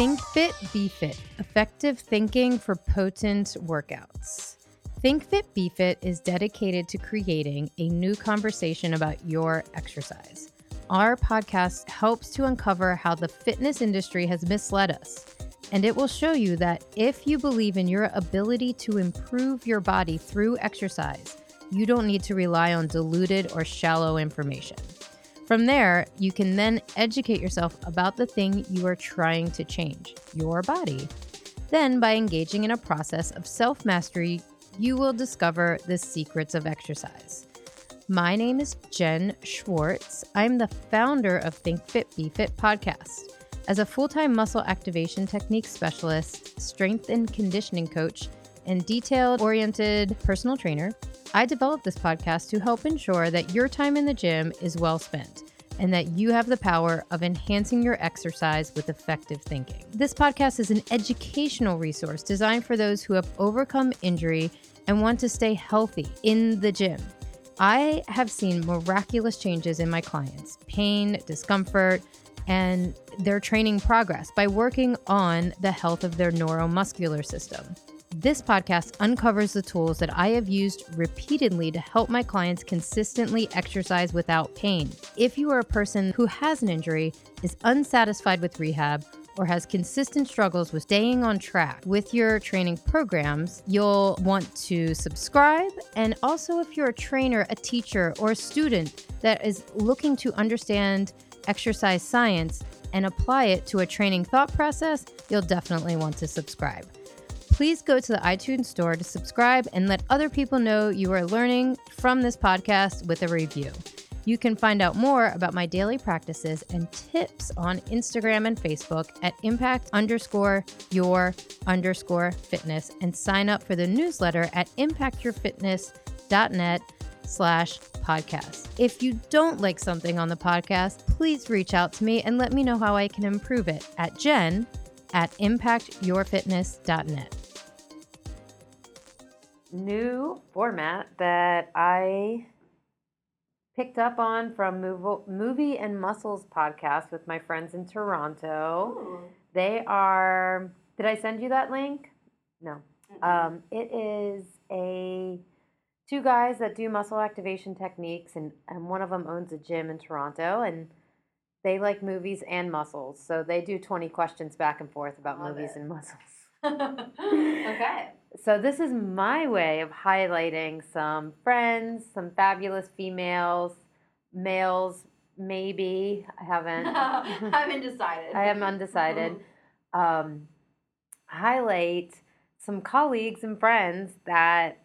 Think Fit, Be Fit Effective Thinking for Potent Workouts. Think Fit, Be Fit is dedicated to creating a new conversation about your exercise. Our podcast helps to uncover how the fitness industry has misled us. And it will show you that if you believe in your ability to improve your body through exercise, you don't need to rely on diluted or shallow information. From there, you can then educate yourself about the thing you are trying to change your body. Then, by engaging in a process of self mastery, you will discover the secrets of exercise. My name is Jen Schwartz. I'm the founder of Think Fit Be Fit podcast. As a full time muscle activation technique specialist, strength and conditioning coach, and detailed oriented personal trainer, I developed this podcast to help ensure that your time in the gym is well spent and that you have the power of enhancing your exercise with effective thinking. This podcast is an educational resource designed for those who have overcome injury and want to stay healthy in the gym. I have seen miraculous changes in my clients pain, discomfort, and their training progress by working on the health of their neuromuscular system. This podcast uncovers the tools that I have used repeatedly to help my clients consistently exercise without pain. If you are a person who has an injury, is unsatisfied with rehab, or has consistent struggles with staying on track with your training programs, you'll want to subscribe. And also, if you're a trainer, a teacher, or a student that is looking to understand exercise science and apply it to a training thought process, you'll definitely want to subscribe please go to the iTunes store to subscribe and let other people know you are learning from this podcast with a review. You can find out more about my daily practices and tips on Instagram and Facebook at impact underscore your underscore fitness and sign up for the newsletter at impactyourfitness.net slash podcast. If you don't like something on the podcast, please reach out to me and let me know how I can improve it at jen at impactyourfitness.net new format that I picked up on from Movie and Muscles podcast with my friends in Toronto. Ooh. They are. Did I send you that link? No. Um, it is a two guys that do muscle activation techniques, and, and one of them owns a gym in Toronto, and they like movies and muscles. So they do 20 questions back and forth about Love movies it. and muscles. okay. So this is my way of highlighting some friends, some fabulous females, males, maybe. I haven't. I'm undecided. I am undecided. Um, highlight some colleagues and friends that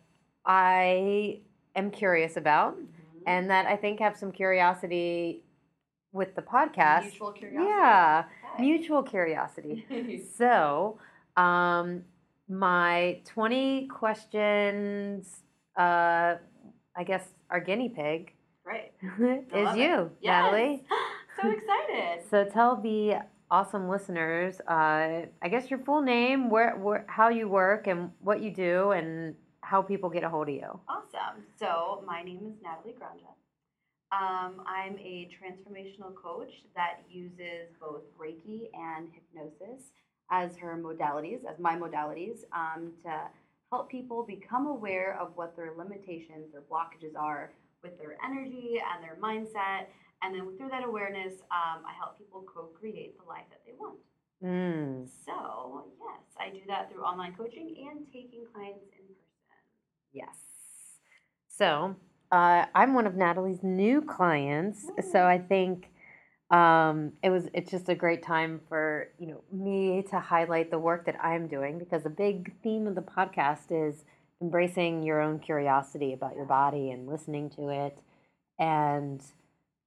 I am curious about mm-hmm. and that I think have some curiosity with the podcast. Mutual curiosity. Yeah, okay. mutual curiosity. so, um, my 20 questions, uh, I guess, our guinea pig. Right. is you, yes. Natalie. so excited. So tell the awesome listeners, uh, I guess your full name, where, where, how you work, and what you do, and how people get a hold of you. Awesome. So my name is Natalie Granja. Um, I'm a transformational coach that uses both Reiki and hypnosis as her modalities, as my modalities, um, to help people become aware of what their limitations or blockages are with their energy and their mindset. And then through that awareness, um, I help people co create the life that they want. Mm. So, yes, I do that through online coaching and taking clients in person. Yes. So, uh, I'm one of Natalie's new clients. Mm. So, I think um, it was it's just a great time for you know me to highlight the work that I'm doing because the big theme of the podcast is embracing your own curiosity about your body and listening to it and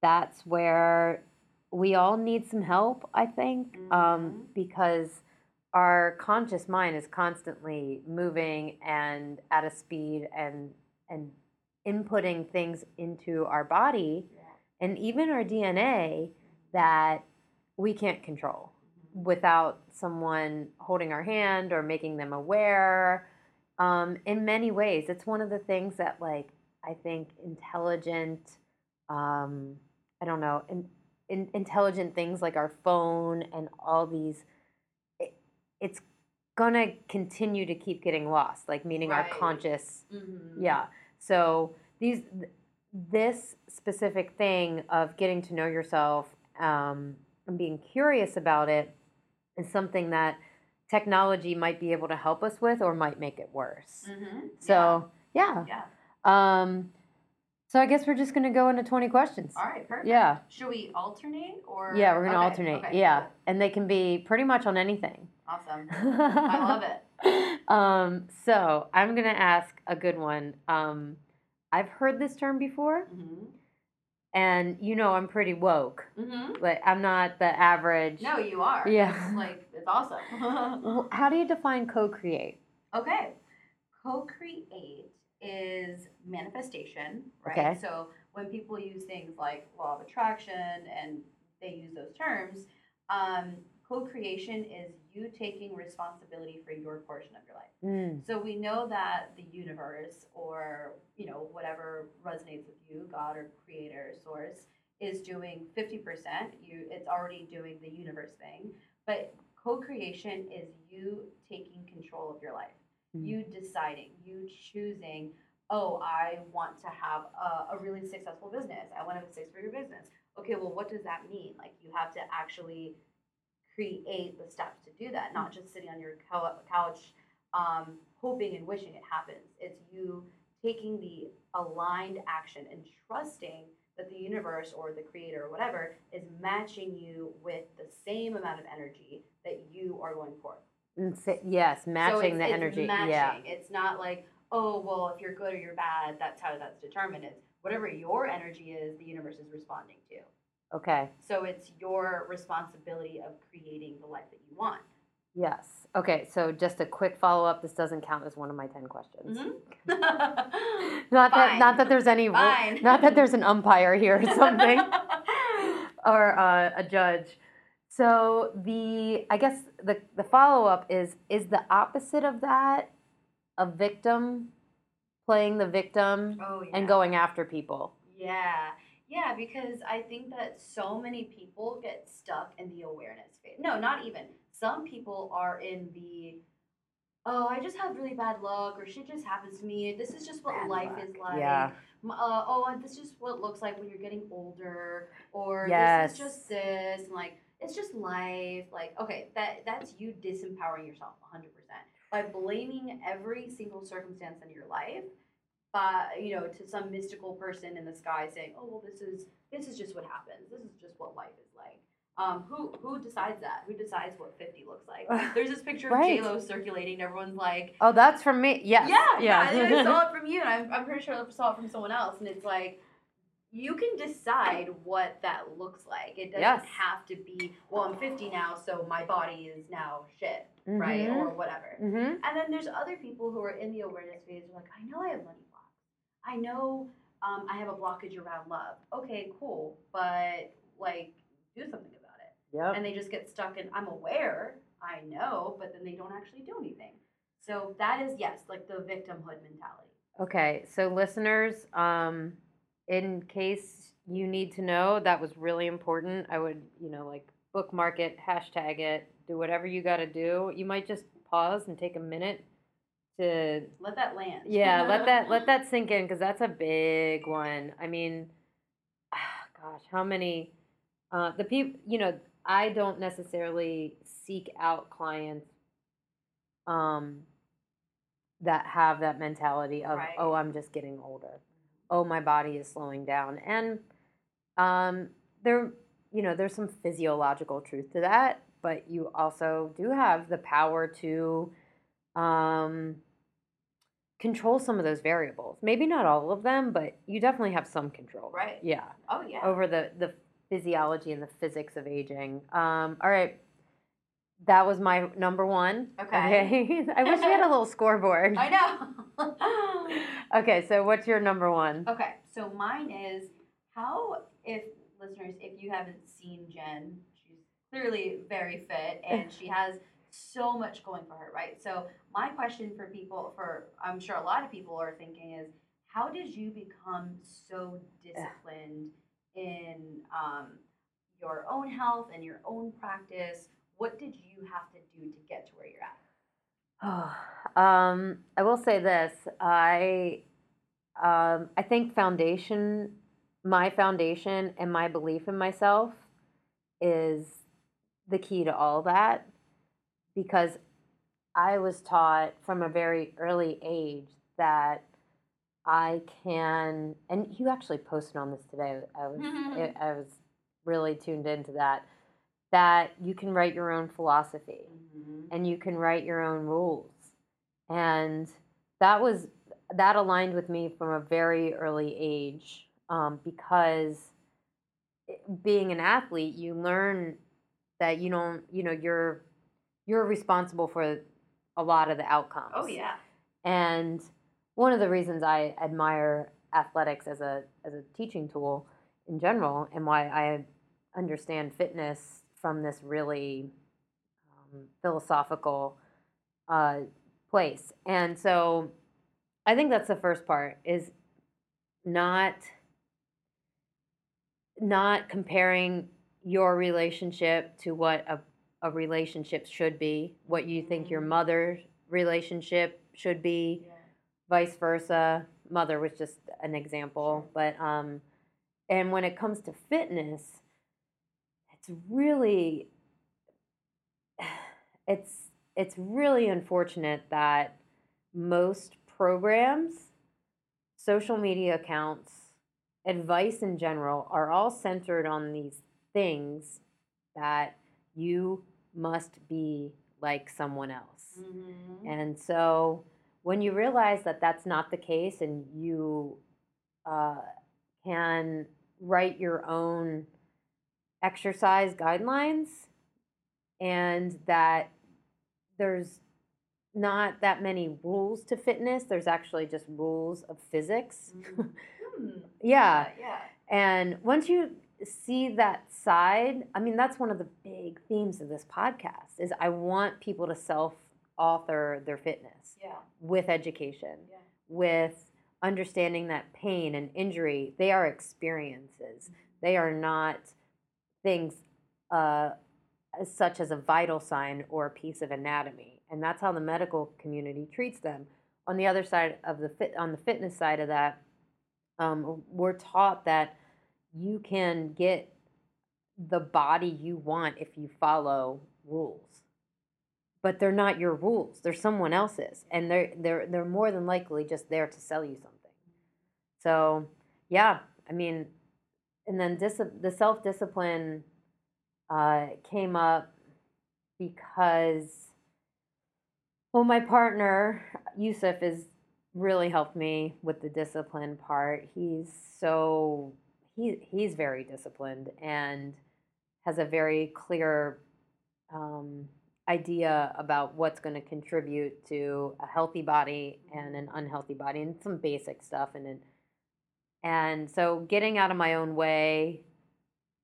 that's where we all need some help i think um, mm-hmm. um, because our conscious mind is constantly moving and at a speed and and inputting things into our body yeah. and even our dna that we can't control without someone holding our hand or making them aware. Um, in many ways, it's one of the things that, like, I think intelligent, um, I don't know, in, in, intelligent things like our phone and all these, it's gonna continue to keep getting lost, like meaning our Right. conscious Mhm. yeah. So these th- this specific thing of getting to know yourself um, and being curious about it is something that technology might be able to help us with or might make it worse. Mhm. So yeah. yeah. Um, so I guess we're just gonna go into twenty questions. All right, perfect. Yeah. Should we alternate or? Yeah, we're gonna Okay, alternate. okay, yeah, and they can be pretty much on anything. Awesome. I love it. Um, so I'm gonna ask a good one. Um, I've heard this term before, hmm and you know I'm pretty woke. hmm Like I'm not the average. No, you are. Yeah. It's like it's awesome. How do you define co-create? okay. Co-create is manifestation, right? Okay. So when people use things like law of attraction and they use those terms, um, co-creation is you taking responsibility for your portion of your life. Mm, So we know that the universe or, you know, whatever resonates with you, God or creator, source, is doing 50%. You it's already doing the universe thing. But co-creation is you taking control of your life. Mm. You deciding, you choosing, oh, I want to have a, a really successful business. I want to have a six-figure business. Okay, well, what does that mean? Like you have to actually create the steps to do that, not just sitting on your couch um, hoping and wishing it happens. It's you taking the aligned action and trusting that the universe or the creator or whatever is matching you with the same amount of energy that you are going for. Yes, so matching it's, the it's energy. Matching. Yeah. It's not like, oh, well, if you're good or you're bad, that's how that's determined. It's whatever your energy is, the universe is responding to. Okay. So it's your responsibility of creating the life that you want. Yes. Okay. So just a quick follow up. This doesn't count as one of my ten questions. Mhm. Not that. Not that there's any. Fine. Not that there's an umpire here or something. or uh, a judge. So the I guess the the follow up is is the opposite of that a victim playing the victim oh, yeah. and going after people. Yeah. Yeah, because I think that so many people get stuck in the awareness phase. No, not even. Some people are in the oh, I just have really bad luck or shit just happens to me. This is just what Bad life luck. is like. Yeah. Uh, oh, this is just what it looks like when you're getting older or Yes. this is just this and like it's just life. Like, okay, that that's you disempowering yourself 100% by blaming every single circumstance in your life by you know to some mystical person in the sky saying oh well this is this is just what happens this is just what life is like um who who decides that who decides what 50 looks like there's this picture Right. of j-lo circulating and everyone's like Oh, that's from me. Yes. yeah yeah i i saw it from you and I'm, I'm pretty sure i saw it from someone else and it's like you can decide what that looks like it doesn't Yes. have to be well i'm 50 now so my body is now shit right Mhm. or whatever Mhm. and then there's other people who are in the awareness phase. Who are like, I know I have money. I know um, I have a blockage around love. Okay, cool, but like, do something about it. Yeah. And they just get stuck in. I'm aware. I know, but then they don't actually do anything. So that is yes, like the victimhood mentality. Okay, so listeners, um, in case you need to know, that was really important. I would, you know, like bookmark it, hashtag it, do whatever you got to do. You might just pause and take a minute to, Let that land. yeah, let that let that sink in because that's a big one. I mean, gosh, how many? Uh, the people, you know, I don't necessarily seek out clients. Um, that have that mentality of Right. oh i'm just getting older oh my body is slowing down and um there you know there's some physiological truth to that but you also do have the power to um control some of those variables maybe not all of them but you definitely have some control Right. yeah Oh yeah. over the the physiology and the physics of aging um all right that was my number one Okay. i wish we had a little scoreboard I know. Okay, so what's your number one? Okay, so mine is how if listeners, if you haven't seen Jen, she's clearly very fit and she has so much going for her, right? So my question for people, for I'm sure a lot of people are thinking is, how did you become so disciplined in um, your own health and your own practice? What did you have to do to get to where you're at? um, I will say this. I um, I think foundation, my foundation, and my belief in myself is the key to all that because I was taught from a very early age that I can, and you actually posted on this today. I was I, I was really tuned into that. That you can write your own philosophy Mhm. and you can write your own rules, and that was that aligned with me from a very early age um, because being an athlete, you learn that you don't, you know, you're you're responsible for a lot of the outcomes. Oh yeah. And one of the reasons I admire athletics as a as a teaching tool in general, and why I understand fitness from this really um, philosophical uh, place, and so I think that's the first part is not not comparing your relationship to what a, a relationship should be, what you think your Mhm. mother's relationship should be, Yeah. vice versa. Mother was just an example, but um, and when it comes to fitness, it's really it's it's really unfortunate that most programs, social media accounts, advice in general are all centered on these things that you must be like someone else. Mhm. And so when you realize that that's not the case and you uh, can write your own exercise guidelines and that there's not that many rules to fitness, there's actually just rules of physics. Mhm. Hmm. yeah. Yeah. And once you see that side, I mean, that's one of the big themes of this podcast is I want people to self-author their fitness Yeah. with education, Yeah. with understanding that pain and injury, they are experiences. They are not things uh, such as a vital sign or a piece of anatomy. And that's how the medical community treats them. On the other side of the fit, on the fitness side of that, um, we're taught that you can get the body you want if you follow rules. But they're not your rules they're someone else's and they're they're they're more than likely just there to sell you something. So yeah i mean and then dis- the self-discipline uh, came up because well my partner yusuf is really helped me with the discipline part. He's so he he's very disciplined and has a very clear um, idea about what's going to contribute to a healthy body and an unhealthy body and some basic stuff and it, and so getting out of my own way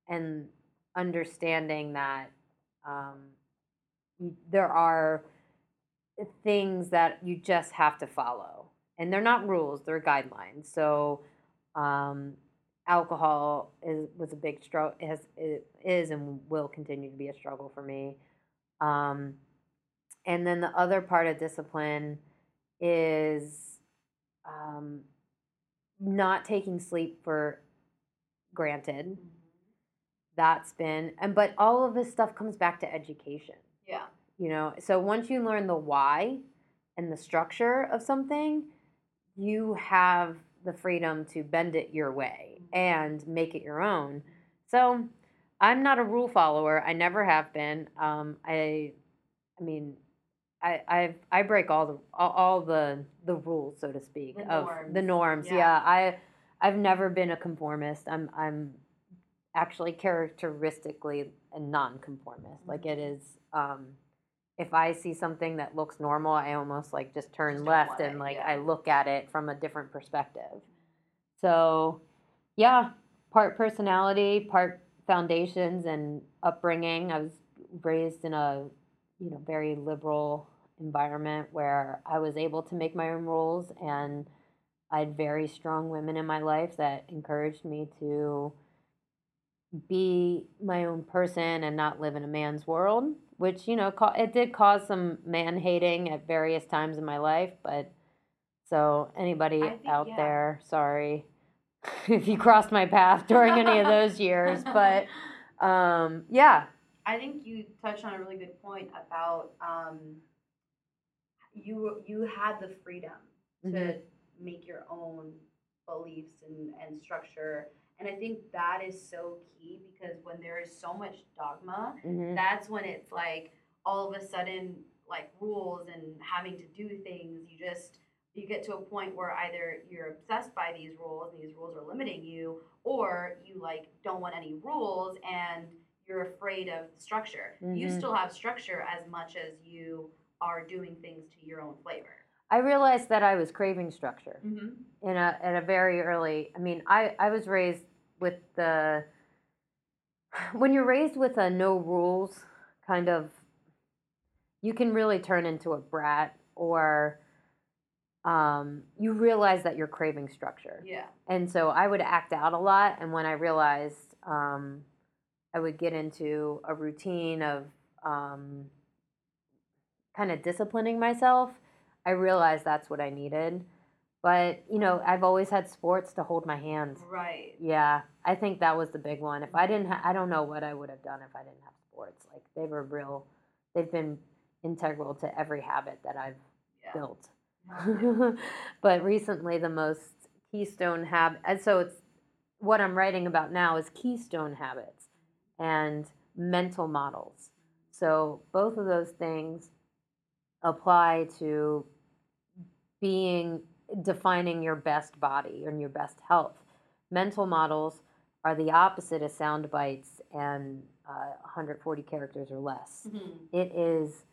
and understanding that um, there are things that you just have to follow and they're not rules they're guidelines. So um, alcohol is was a big struggle has it is and will continue to be a struggle for me. Um, and then the other part of discipline is um, not taking sleep for granted. That's been and but all of this stuff comes back to education. Yeah. you know so once you learn the why and the structure of something you have the freedom to bend it your way and make it your own so i'm not a rule follower i never have been um, i i mean I, I I break all the all, all the the rules so to speak The of the norms, norms yeah. yeah I I've never been a conformist I'm I'm actually characteristically a nonconformist. Like it is, um, if I see something that looks normal, I almost like just turn Just left and it, like yeah. I look at it from a different perspective. So, yeah, part personality, part foundations and upbringing. I was raised in a, you know, very liberal environment where I was able to make my own rules and I had very strong women in my life that encouraged me to be my own person and not live in a man's world, which you know it did cause some man hating at various times in my life. But so anybody think- out yeah. there, sorry if you crossed my path during any of those years. But um, yeah, I think you touched on a really good point about um, you you had the freedom to Mhm. make your own beliefs and, and structure. And I think that is so key because when there is so much dogma, mhm, that's when it's like all of a sudden like rules and having to do things you just you get to a point where either you're obsessed by these rules and these rules are limiting you or you like don't want any rules and you're afraid of structure you Mhm. still have structure as much as you are doing things to your own flavor I realized that I was craving structure. mm-hmm. in a at a very early i mean i i was raised with the when you're raised with a no rules kind of you can really turn into a brat or um, you realize that you're craving structure. Yeah. And so i would act out a lot and when i realized um, i would get into a routine of um, kind of disciplining myself i realized that's what i needed. But you know i've always had sports to hold my hand. Right. Yeah i think that was the big one. If i didn't ha- i don't know what i would have done if i didn't have sports. Like they were real they've been integral to every habit that i've yeah. built but recently the most keystone habit and so it's what i'm writing about now is keystone habits and mental models. So both of those things apply to being defining your best body and your best health. Mental models are the opposite of sound bites and uh, 140 characters or less. Mhm. it is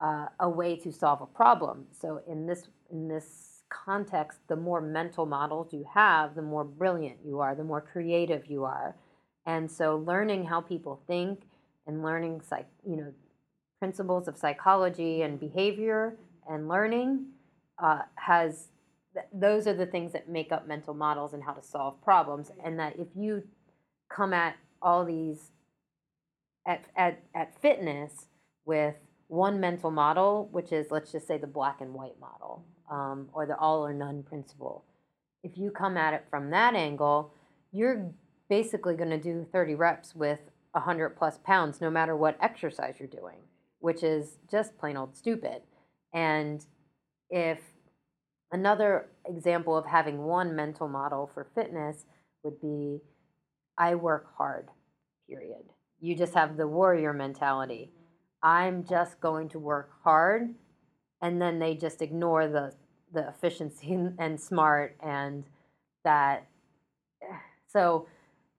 uh, a way to solve a problem. So in this in this context, the more mental models you have, the more brilliant you are, the more creative you are. And so learning how people think and learning psych, you know, principles of psychology and behavior and learning uh, has th- those are the things that make up mental models and how to solve problems. And that if you come at all these at, at, at fitness with one mental model, which is, let's just say, the black and white model um, or the all or none principle. If you come at it from that angle, you're basically going to do 30 reps with 100 plus pounds no matter what exercise you're doing, which is just plain old stupid. And if another example of having one mental model for fitness would be I work hard, period. You just have the warrior mentality. I'm just going to work hard, and then they just ignore the the efficiency and, and smart and that. So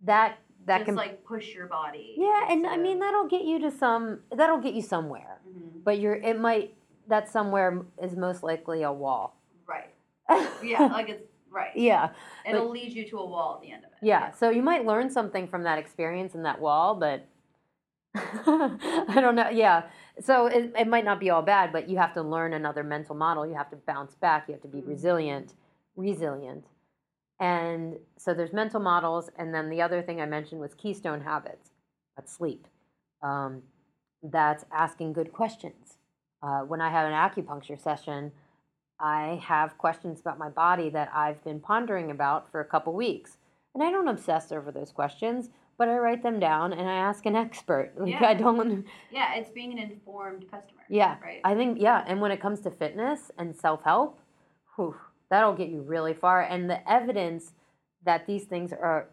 that that just can like push your body yeah, and I mean that'll get you to some that'll get you somewhere, Mhm. but you're it might that somewhere is most likely a wall. right yeah like it's right yeah, it'll lead you to a wall at the end of it yeah. So you might learn something from that experience in that wall, but I don't know. Yeah. So it, it might not be all bad, but you have to learn another mental model. You have to bounce back. You have to be Mhm. resilient, resilient. And so there's mental models, and then the other thing I mentioned was keystone habits. That's sleep. Um, that's asking good questions. Uh, when I have an acupuncture session, I have questions about my body that I've been pondering about for a couple weeks. And I don't obsess over those questions, but I write them down and I ask an expert. Like Yeah. I don't yeah it's being an informed customer Yeah. right I think yeah, and when it comes to fitness and self-help, that'll get you really far and the evidence that these things are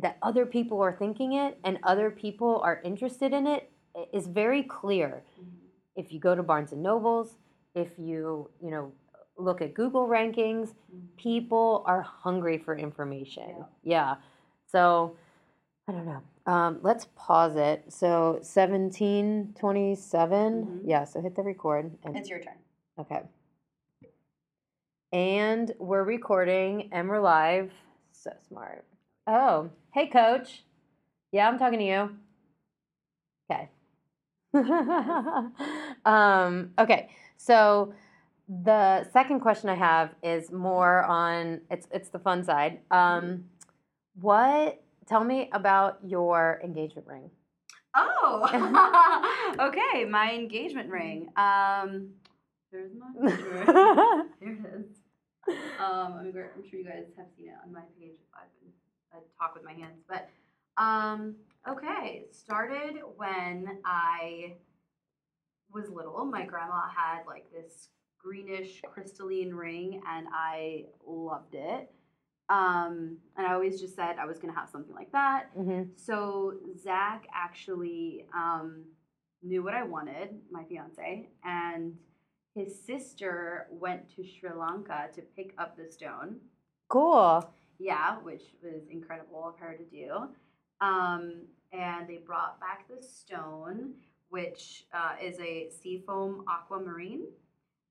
that other people are thinking it and other people are interested in it is very clear Mhm. if you go to Barnes and Nobles, if you, you know, look at Google rankings, Mhm. people are hungry for information. Yeah. Yeah. So I don't know. Um, let's pause it. So 1727. Mhm. Yeah, so hit the record. And, it's your turn okay. And we're recording and we're live. So smart. Oh, hey, coach. Yeah, I'm talking to you. Okay. um, okay. So the second question I have is more on it's it's the fun side. Um, what? Tell me about your engagement ring. Oh, okay. My engagement ring. Um, there's my engagement ring. Here it is. Um, I'm, I'm sure you guys have seen it on my page if I've been I talk with my hands. But um, okay, started when I was little. My grandma had like this greenish crystalline ring, and I loved it. Um, and I always just said I was gonna have something like that. hmm So Zach actually um, knew what I wanted, my fiance, and his sister went to Sri Lanka to pick up the stone. Cool. Yeah, which was incredible of her to do. Um, and they brought back the stone, which uh, is a seafoam aquamarine,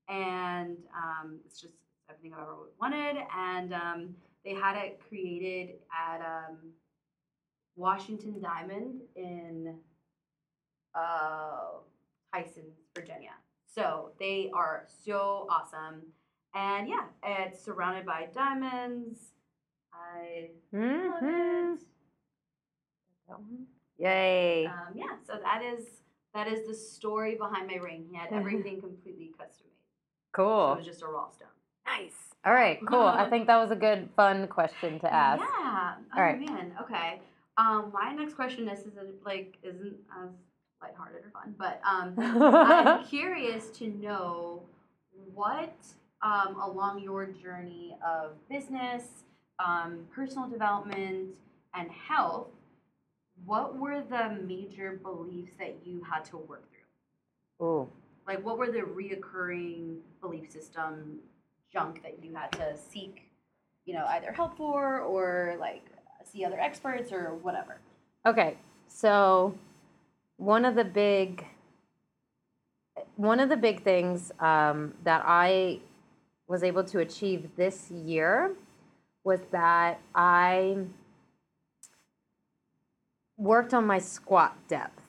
and um, it's just everything I've ever wanted. And um, they had it created at um, Washington Diamond in uh, Tyson, Virginia. So they are so awesome. And yeah, it's surrounded by diamonds. I love hmm it. Yay. Um, yeah, so that is that is the story behind my ring. He had everything completely custom made. So cool. it was just a raw stone. Nice. All right, cool. I think that was a good, fun question to ask. Yeah. Oh All right. man. Okay. Um, my next question is, is it, like isn't as lighthearted or fun, but um, I'm curious to know what um, along your journey of business, um, personal development, and health, what were the major beliefs that you had to work through? Oh. Like, what were the reoccurring belief system junk that you had to seek, you know, either help for or like see other experts or whatever? Okay, so one of the big one of the big things um, that I was able to achieve this year was that I worked on my squat depth,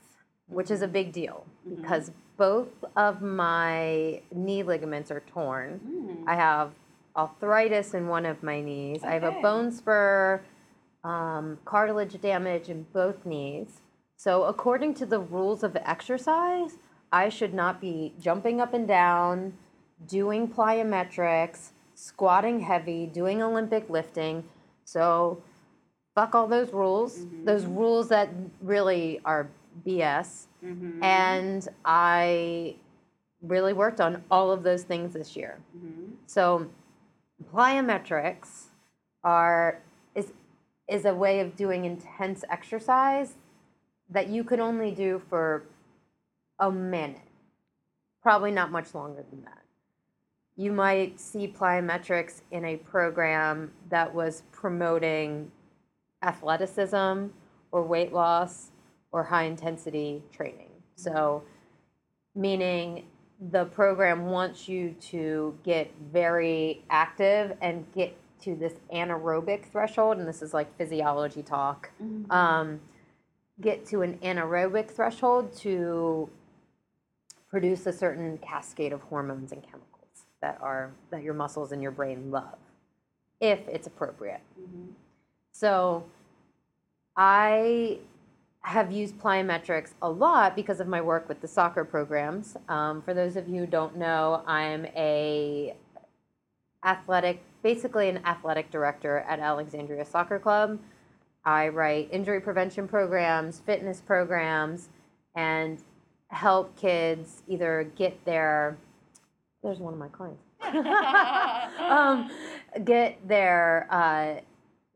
which is a big deal Mhm. because both of my knee ligaments are torn. Mm. I have arthritis in one of my knees. I have a bone spur, um, cartilage damage in both knees. So, according to the rules of exercise, I should not be jumping up and down, doing plyometrics, squatting heavy, doing Olympic lifting. So, fuck all those rules. Those rules that really are BS. Mhm. And I really worked on all of those things this year. Mhm. So plyometrics are is is a way of doing intense exercise that you can only do for a minute. Probably not much longer than that. You might see plyometrics in a program that was promoting athleticism or weight loss or high intensity training. So meaning the program wants you to get very active and get to this anaerobic threshold, and this is like physiology talk. Mhm. Um, get to an anaerobic threshold to produce a certain cascade of hormones and chemicals that are that your muscles and your brain love, if it's appropriate. Mhm. So I have used plyometrics a lot because of my work with the soccer programs. Um, for those of you who don't know, I'm a athletic, basically an athletic director at Alexandria Soccer Club. I write injury prevention programs, fitness programs, and help kids either get their. There's one of my clients. um, get their uh,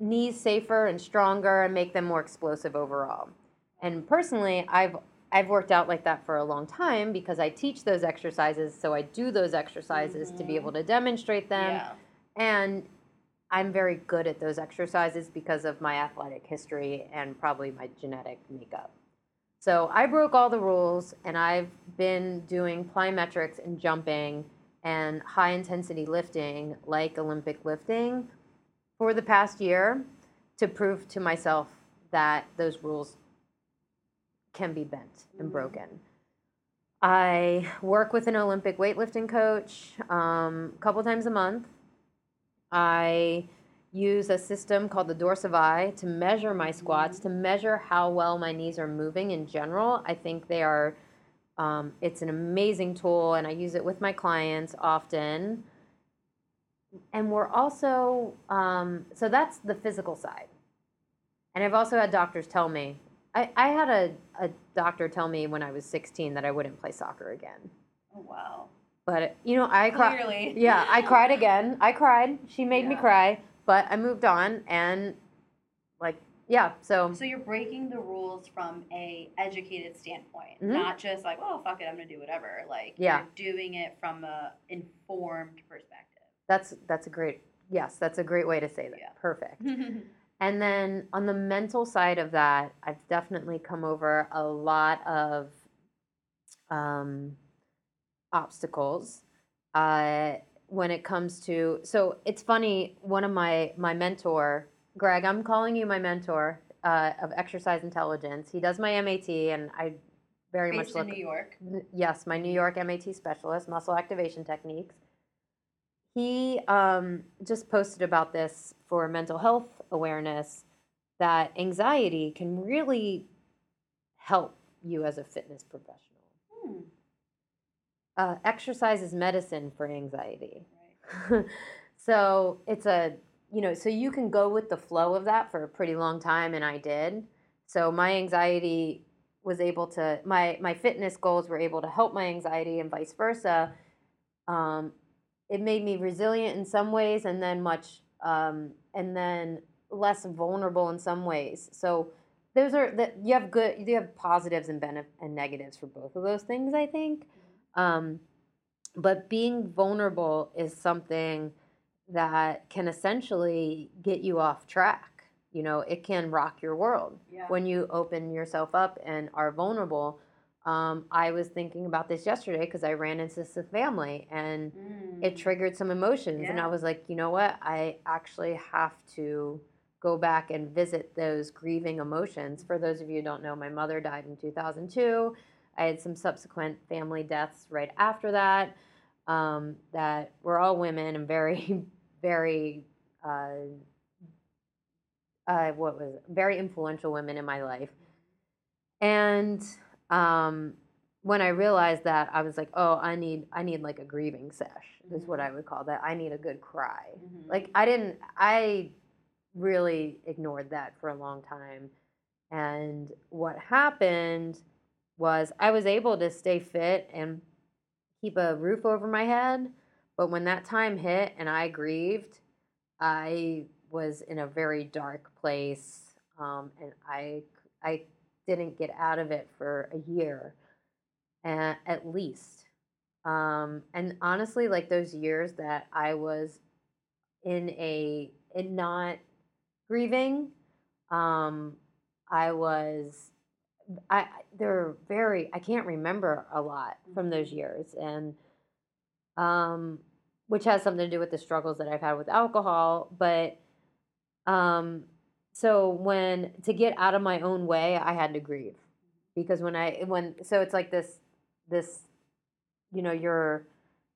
knees safer and stronger and make them more explosive overall. And personally, I've I've worked out like that for a long time because I teach those exercises, so I do those exercises to be able mm-hmm. to demonstrate them. yeah. And I'm very good at those exercises because of my athletic history and probably my genetic makeup. So I broke all the rules and I've been doing plyometrics and jumping and high intensity lifting, like Olympic lifting, for the past year to prove to myself that those rules can be bent and Mhm. broken. I work with an Olympic weightlifting coach um, a couple times a month. I use a system called the Dorsify to measure my squats, to measure how well my knees are moving in general. I think they are, um, it's an amazing tool, and I use it with my clients often. And we're also, um, so that's the physical side. And I've also had doctors tell me, I, I had a, a doctor tell me when I was 16 that I wouldn't play soccer again. Oh wow. But, you know, I cried. Clearly. Yeah, I cried again. I cried. She made me cry, but I moved on and like yeah, so So you're breaking the rules from a educated standpoint, Mhm. not just like, oh fuck it, I'm gonna do whatever. Like Yeah. you're doing it from a informed perspective. that's that's a great yes, that's a great way to say that. Yeah. Perfect. And then on the mental side of that, I've definitely come over a lot of um, obstacles uh, when it comes to. So it's funny. One of my my mentor, Greg, I'm calling you my mentor uh, of exercise intelligence. He does my MAT, and I very Based much in. New York. Yes, my New York MAT specialist, muscle activation techniques. He um, just posted about this for mental health awareness that anxiety can really help you as a fitness professional. Hmm. Uh, exercise is medicine for anxiety. Right. so it's a, you know, so you can go with the flow of that for a pretty long time, and I did. So my anxiety was able to my my fitness goals were able to help my anxiety and vice versa. Um, it made me resilient in some ways, and then much, um, and then less vulnerable in some ways. So those are that you have good you have positives and benef- and negatives for both of those things. I think, um, but being vulnerable is something that can essentially get you off track. You know, it can rock your world Yeah. when you open yourself up and are vulnerable. Um, I was thinking about this yesterday because I ran into some family and it Mm. triggered some emotions. And I was like, you know what? I actually have to go back and visit those grieving emotions. For those of you who don't know, my mother died in 2002. I had some subsequent family deaths right after that um, that were all women and very, very. Uh, uh, what was it? very influential women in my life. And um, when I realized that, I was like, oh, I need I need like a grieving sesh is what I would call that. I need a good cry. Mhm. Like I didn't I really ignored that for a long time. And what happened was I was able to stay fit and keep a roof over my head, but when that time hit and I grieved, I was in a very dark place, um, and I I didn't get out of it for a year, at least. Um, and honestly, like those years that I was in a in not grieving, um, I was I they're very I can't remember a lot from those years. And um which has something to do with the struggles that I've had with alcohol but um so when to get out of my own way I had to grieve. Because when I when so it's like this this you know you're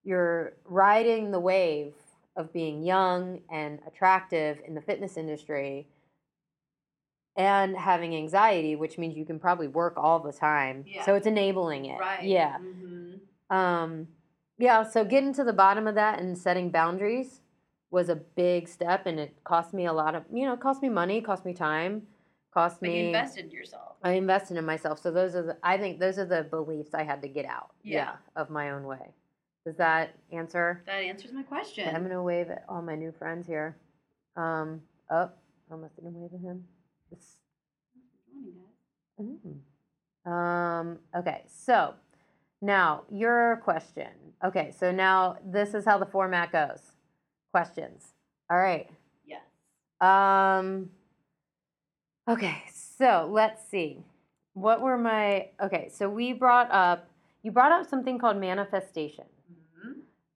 you're riding the wave of being young and attractive in the fitness industry and having anxiety, which means you can probably work all the time. Yeah. So it's enabling it. Right. Yeah. Mhm. Um, yeah. So getting to the bottom of that and setting boundaries was a big step, and it cost me a lot of, you know, it cost me money, cost me time, cost But me. you invested in yourself. I invested in myself. So those are the, I think those are the beliefs I had to get out. Yeah. of my own way. Does that answer? That answers my question. Okay, I'm gonna wave at all my new friends here. Um, oh, I almost didn't wave at him. This- Mm. Um, okay, so now your question. Okay, so now this is how the format goes. Questions. All right. Yes. Um, okay, so let's see. What were my okay? So we brought up you brought up something called manifestation.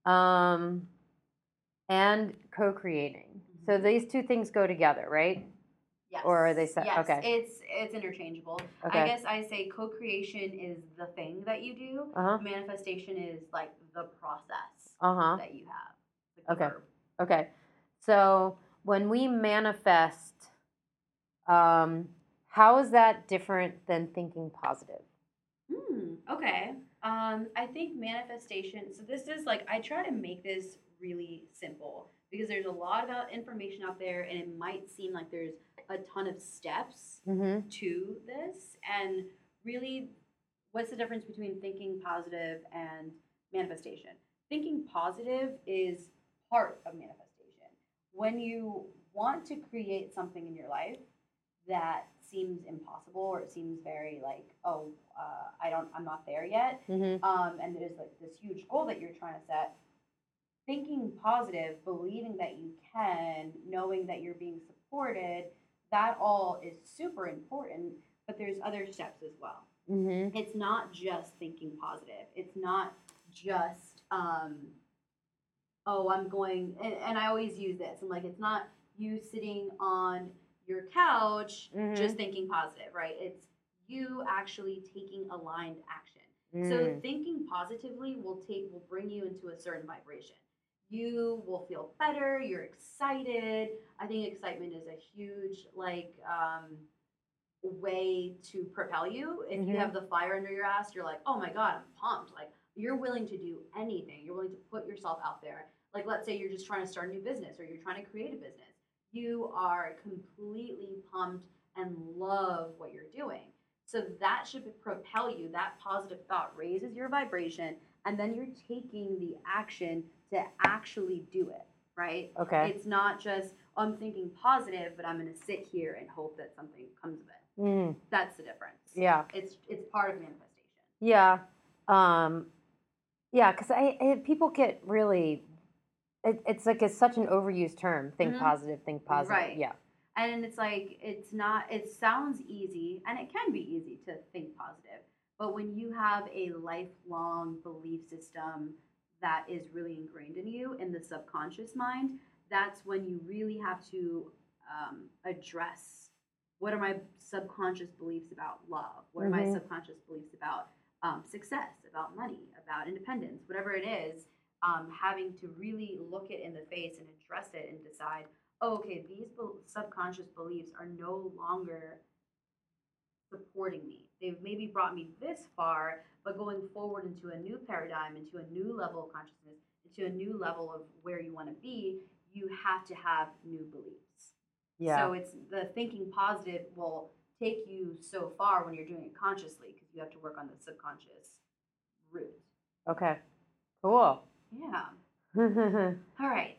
Um, and co-creating. So Mhm. these two things go together, right? Yes. Or are they se- Yes. okay. It's it's interchangeable. Okay. I guess I say co-creation is the thing that you do. Uh huh. Manifestation is like the process Uh huh. that you have. Okay. verb. Okay. So when we manifest, um, how is that different than thinking positive? Hmm, okay. Um, I think manifestation. So this is like I try to make this really simple because there's a lot of information out there, and it might seem like there's a ton of steps Mm-hmm. to this. And really, what's the difference between thinking positive and manifestation? Thinking positive is part of manifestation. When you want to create something in your life that seems impossible or it seems very like, oh, uh, I don't, I'm not there yet, Mm-hmm. um, and there's like this huge goal that you're trying to set, thinking positive, believing that you can, knowing that you're being supported, that all is super important. But there's other steps as well. Mm-hmm. It's not just thinking positive. It's not just, um, oh, I'm going, and, and I always use this. I'm like, it's not you sitting on your couch Mhm. just thinking positive, right? It's you actually taking aligned action. Mm. So thinking positively will take will bring you into a certain vibration. You will feel better. You're excited. I think excitement is a huge like um, way to propel you. If you Mhm. have the fire under your ass, you're like, oh my god, I'm pumped. Like you're willing to do anything. You're willing to put yourself out there. Like let's say you're just trying to start a new business or you're trying to create a business. You are completely pumped and love what you're doing. So that should propel you. That positive thought raises your vibration, and then you're taking the action to actually do it, right? okay. It's not just, oh, I'm thinking positive, but I'm going to sit here and hope that something comes of it. Mm. That's the difference. Yeah. It's it's part of manifestation. Yeah. Um, yeah, because I, I people get really. It, it's like it's such an overused term. Think Mhm. positive. Think positive. Right. Yeah. And it's like it's not it sounds easy and it can be easy to think positive. But when you have a lifelong belief system that is really ingrained in you in the subconscious mind, that's when you really have to um, address what are my subconscious beliefs about love? What are my Mhm. subconscious beliefs about um, success, about money, about independence, whatever it is? Um, having to really look it in the face and address it and decide oh, okay, these bel subconscious beliefs are no longer supporting me. They've maybe brought me this far, but going forward into a new paradigm, into a new level of consciousness, into a new level of where you want to be, you have to have new beliefs. Yeah. So it's the thinking positive will take you so far when you're doing it consciously because you have to work on the subconscious root. okay. Cool. Yeah. All right.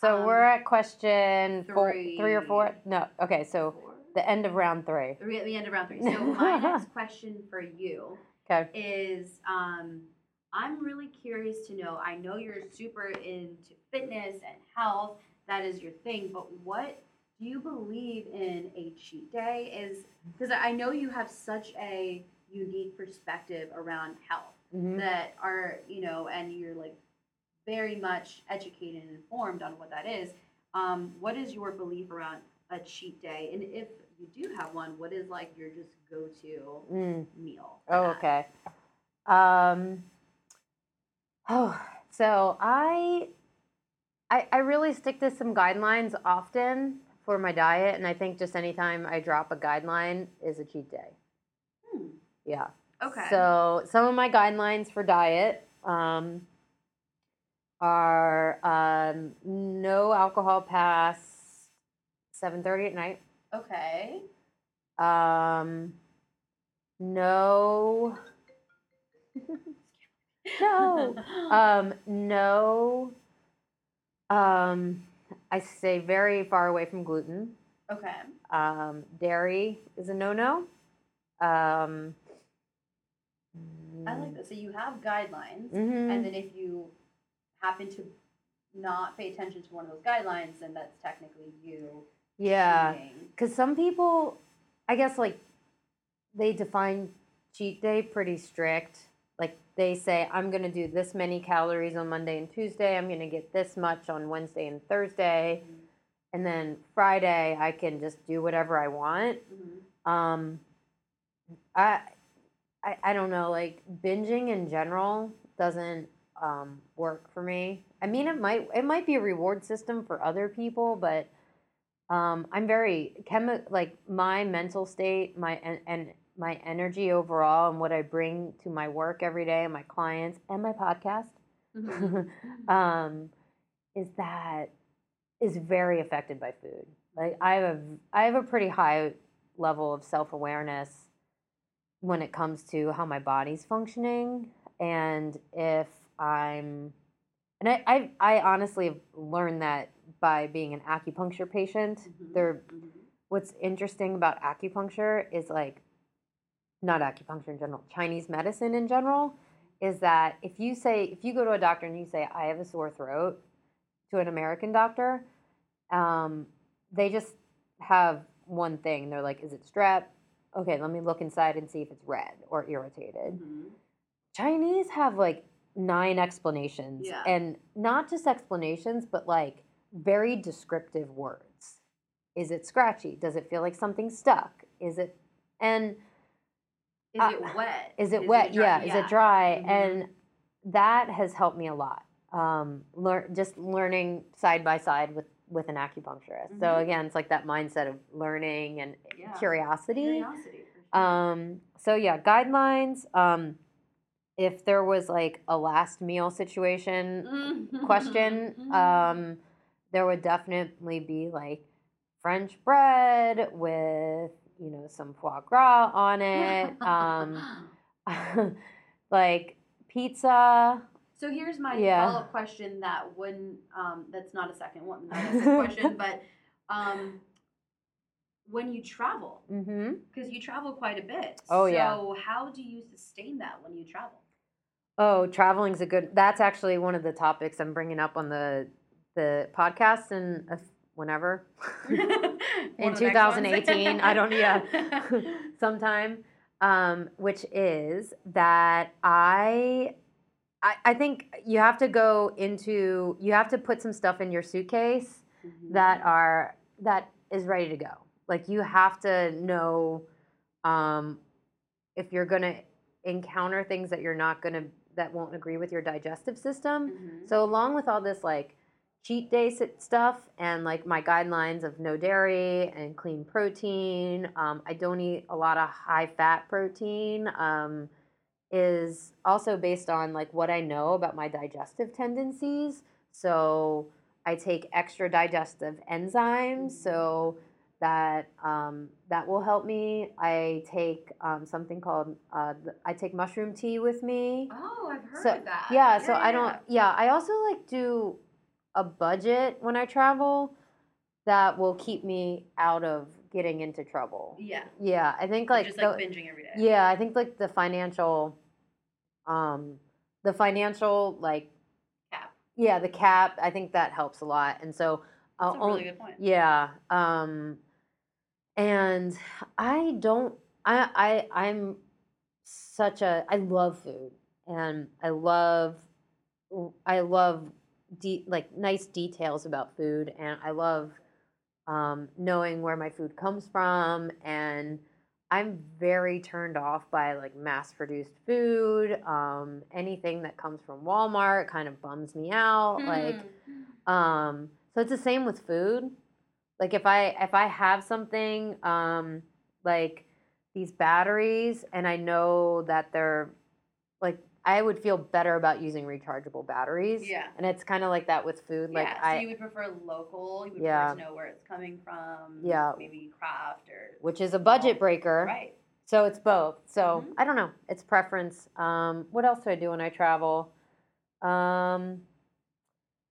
So right. we're Um, at question four, three or four. No. Okay. So Four. the end of round three. Three at the end of round three. So my next question for you Okay. is um, I'm really curious to know. I know you're super into fitness and health. That is your thing. But what do you believe in a cheat day? Is because I know you have such a unique perspective around health Mhm. that are you know, and you're like very much educated and informed on what that is. Um, what is your belief around a cheat day? And if you do have one, what is like your just go to Mm. meal? Oh, that? okay. Um, oh, so I, I, I really stick to some guidelines often for my diet, and I think just anytime I drop a guideline is a cheat day. Hmm. Yeah. Okay. So some of my guidelines for diet um, are um, no alcohol past seven thirty at night. okay. Um, no. no. Um, no. Um, I stay very far away from gluten. okay. Um, dairy is a no-no. Um, I like that. So you have guidelines, mhm. and then if you happen to not pay attention to one of those guidelines, then that's technically you yeah, because some people, I guess, like they define cheat day pretty strict. Like they say, I'm going to do this many calories on Monday and Tuesday. I'm going to get this much on Wednesday and Thursday. Mhm. and then Friday I can just do whatever I want. Mhm. Um, I, I, I don't know, like binging in general doesn't um, work for me. I mean, it might it might be a reward system for other people, but Um, I'm very chemi- like my mental state, my and, and my energy overall, and what I bring to my work every day, and my clients, and my podcast, Mm-hmm. um, is that is very affected by food. Like I have a I have a pretty high level of self awareness when it comes to how my body's functioning, and if I'm and I, I, I honestly have learned that by being an acupuncture patient. Mhm. There, Mhm. what's interesting about acupuncture is like, not acupuncture in general, Chinese medicine in general, is that if you say, if you go to a doctor and you say, I have a sore throat, to an American doctor, um, they just have one thing. They're like, is it strep? Okay, let me look inside and see if it's red or irritated. Mhm. Chinese have like nine explanations Yeah. and not just explanations but like very descriptive words. Is it scratchy? Does it feel like something stuck? Is it and Is Uh, it wet? is it wet? dry? yeah. Is it dry? Mhm. And that has helped me a lot. Um, learn just learning side by side with with an acupuncturist. So Mhm. again, it's like that mindset of learning and Yeah. curiosity. Curiosity. for sure. Um, so yeah, guidelines. Um, if there was like a last meal situation Mhm. question, Mhm. um, there would definitely be like French bread with you know some foie gras on it, um, like pizza. So here's my Yeah. follow-up question that wouldn't um, that's not a second one, that's a question, but um, when you travel, Mm-hmm. because you travel quite a bit. Oh, yeah. So how do you sustain that when you travel? Oh, traveling's a good. That's actually one of the topics I'm bringing up on the the podcast and whenever in of the next ones? 2018. I don't yeah, sometime. Um, which is that I, I I think you have to go into you have to put some stuff in your suitcase Mhm. that are that is ready to go. Like you have to know um, if you're gonna encounter things that you're not gonna that won't agree with your digestive system. Mhm. So along with all this like cheat day stuff and like my guidelines of no dairy and clean protein, um, I don't eat a lot of high fat protein. Um, is also based on like what I know about my digestive tendencies. So I take extra digestive enzymes, so that um, that will help me. I take um, something called uh, I take mushroom tea with me. Oh, I've heard So of that. yeah, so I don't. Yeah, I also like do a budget when I travel that will keep me out of getting into trouble. Yeah. Yeah, I think Like just like the- binging every day. yeah, I think like the financial, um, the financial like Cap. yeah the cap. I think that helps a lot, and so That's I'll a really good point. yeah, um, and I don't. I I I'm such a. I love food, and I love. I love de- like nice details about food, and I love um, knowing where my food comes from, and I'm very turned off by like mass-produced food. Um, anything that comes from Walmart kind of bums me out. Like. Hmm. Um, so it's the same with food. Like if I if I have something um, like these batteries and I know that they're like I would feel better about using rechargeable batteries. Yeah. And it's kind of like that with food. Like yeah, so I you would prefer local. You would Yeah. prefer to know where it's coming from. Yeah. Maybe craft or which is a budget breaker. right. So it's both. So Mhm. I don't know. It's preference. Um, what else do I do when I travel? Um,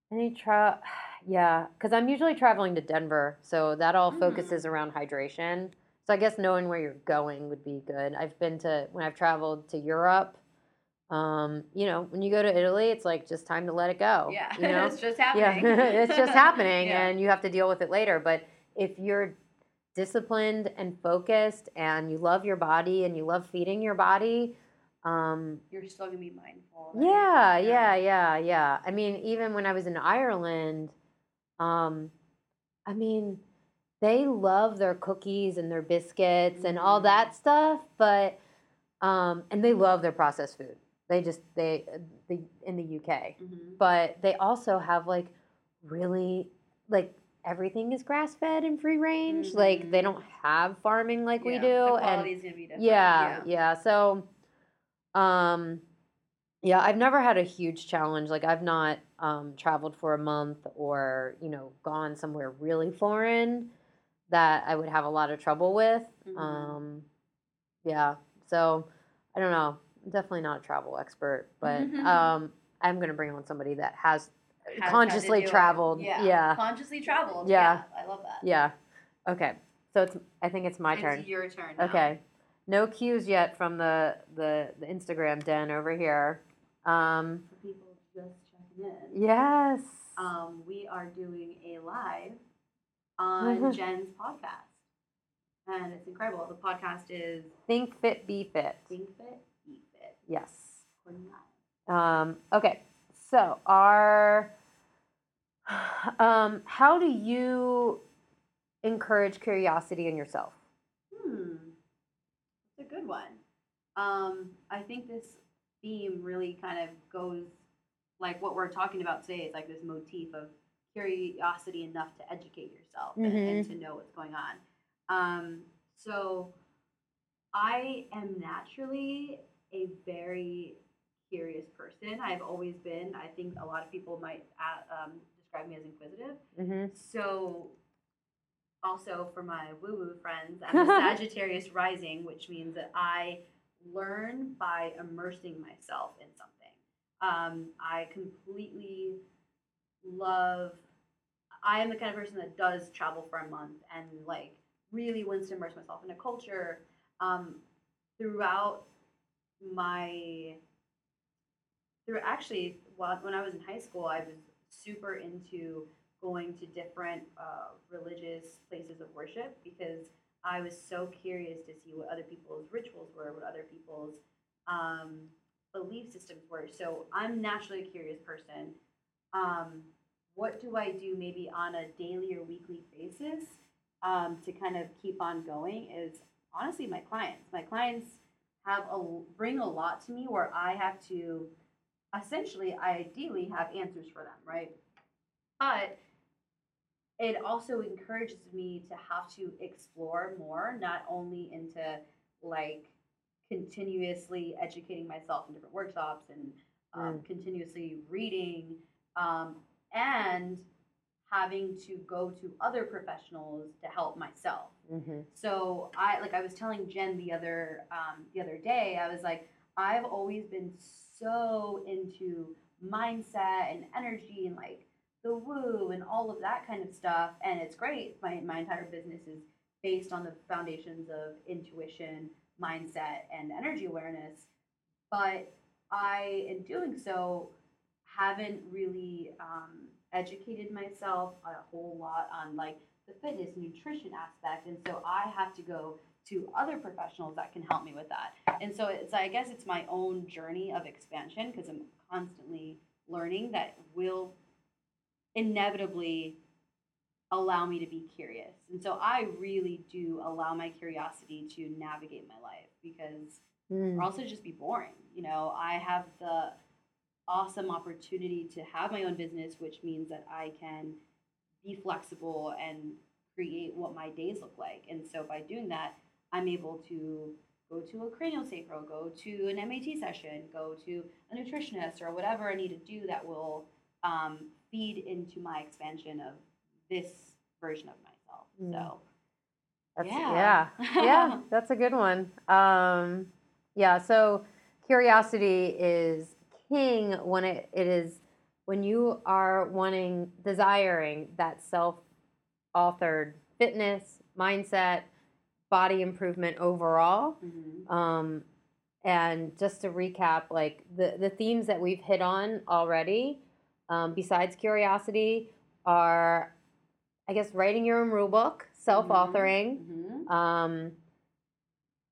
any tra? Yeah, because I'm usually traveling to Denver, so that all Mm. focuses around hydration. So I guess knowing where you're going would be good. I've been to when I've traveled to Europe. Um, you know, when you go to Italy, it's like just time to let it go. Yeah. you know, it's just happening. yeah, it's just happening, Yeah. and you have to deal with it later. But if you're disciplined and focused, and you love your body, and you love feeding your body, um, You're still gonna be mindful. yeah, yeah, yeah, yeah. I mean, even when I was in Ireland, um, I mean, they love their cookies and their biscuits and all Mm. that stuff, but um, and they love their processed food. They just they the in the UK Mhm. but they also have like really like everything is grass fed and free range. Like they don't have farming like we do. The and quality's gonna be different. yeah, yeah. So, um, yeah, I've never had a huge challenge. Like I've not um, traveled for a month or you know gone somewhere really foreign that I would have a lot of trouble with. Mhm. Um, yeah. So I don't know. I'm definitely not a travel expert, but Mhm. um, I'm gonna bring on somebody that has Has consciously traveled. Yeah. Yeah. Consciously traveled. Yeah. I love that. Yeah. Okay. So it's. I think it's my it's turn. your turn. Now. Okay. No cues yet from the the, the Instagram den over here. Um, For people just checking in. yes. um, we are doing a live on Jen's podcast. And it's incredible. The podcast is Think fit, be fit. Think Fit, Eat Fit. Yes. Um, okay. So our um, how do you encourage curiosity in yourself? Hmm. It's a good one. Um, I think this theme really kind of goes like what we're talking about today is like this motif of curiosity enough to educate yourself and, and to know what's going on. Um, so I am naturally a very curious person. I've always been. I think a lot of people might uh, um, describe me as inquisitive. Mm-hmm. So, also for my woo woo friends, I'm a Sagittarius rising, which means that I learn by immersing myself in something. Um, I completely love, I am the kind of person that does travel for a month and like really wants to immerse myself in a culture. Um, throughout my, through actually, while, when I was in high school, I was super into going to different uh, religious places of worship because I was so curious to see what other people's rituals were, what other people's um, belief systems were. So I'm naturally a curious person. Um, what do I do maybe on a daily or weekly basis um, to kind of keep on going is honestly my clients. My clients have a bring a lot to me where I have to essentially, ideally, have answers for them, right? But it also encourages me to have to explore more, not only into like continuously educating myself in different workshops and um, continuously reading um, and having to go to other professionals to help myself. Mm-hmm. So I like I was telling Jen the other um, the other day, I was like, I've always been so into mindset and energy and like the woo and all of that kind of stuff. And it's great. My my entire business is based on the foundations of intuition, mindset, and energy awareness. But I, in doing so, haven't really um, educated myself a whole lot on like the fitness nutrition aspect and so i have to go to other professionals that can help me with that and so it's i guess it's my own journey of expansion because i'm constantly learning that will inevitably allow me to be curious. And so i really do allow my curiosity to navigate my life because Mm. or also just be boring you know? I have the awesome opportunity to have my own business which means that i can be flexible and create what my days look like. And so by doing that i'm able to go to a craniosacral go to an MAT session go to a nutritionist or whatever i need to do that will um, feed into my expansion of this version of myself Mm. so That's, Yeah. yeah. yeah, that's a good one. Um, yeah, so curiosity is king when it, it is when you are wanting, desiring that self authored fitness, mindset, body improvement overall. Mhm. Um, and just to recap, like the, the themes that we've hit on already, um, besides curiosity, are I guess writing your own rule book, self authoring. Mhm. Um,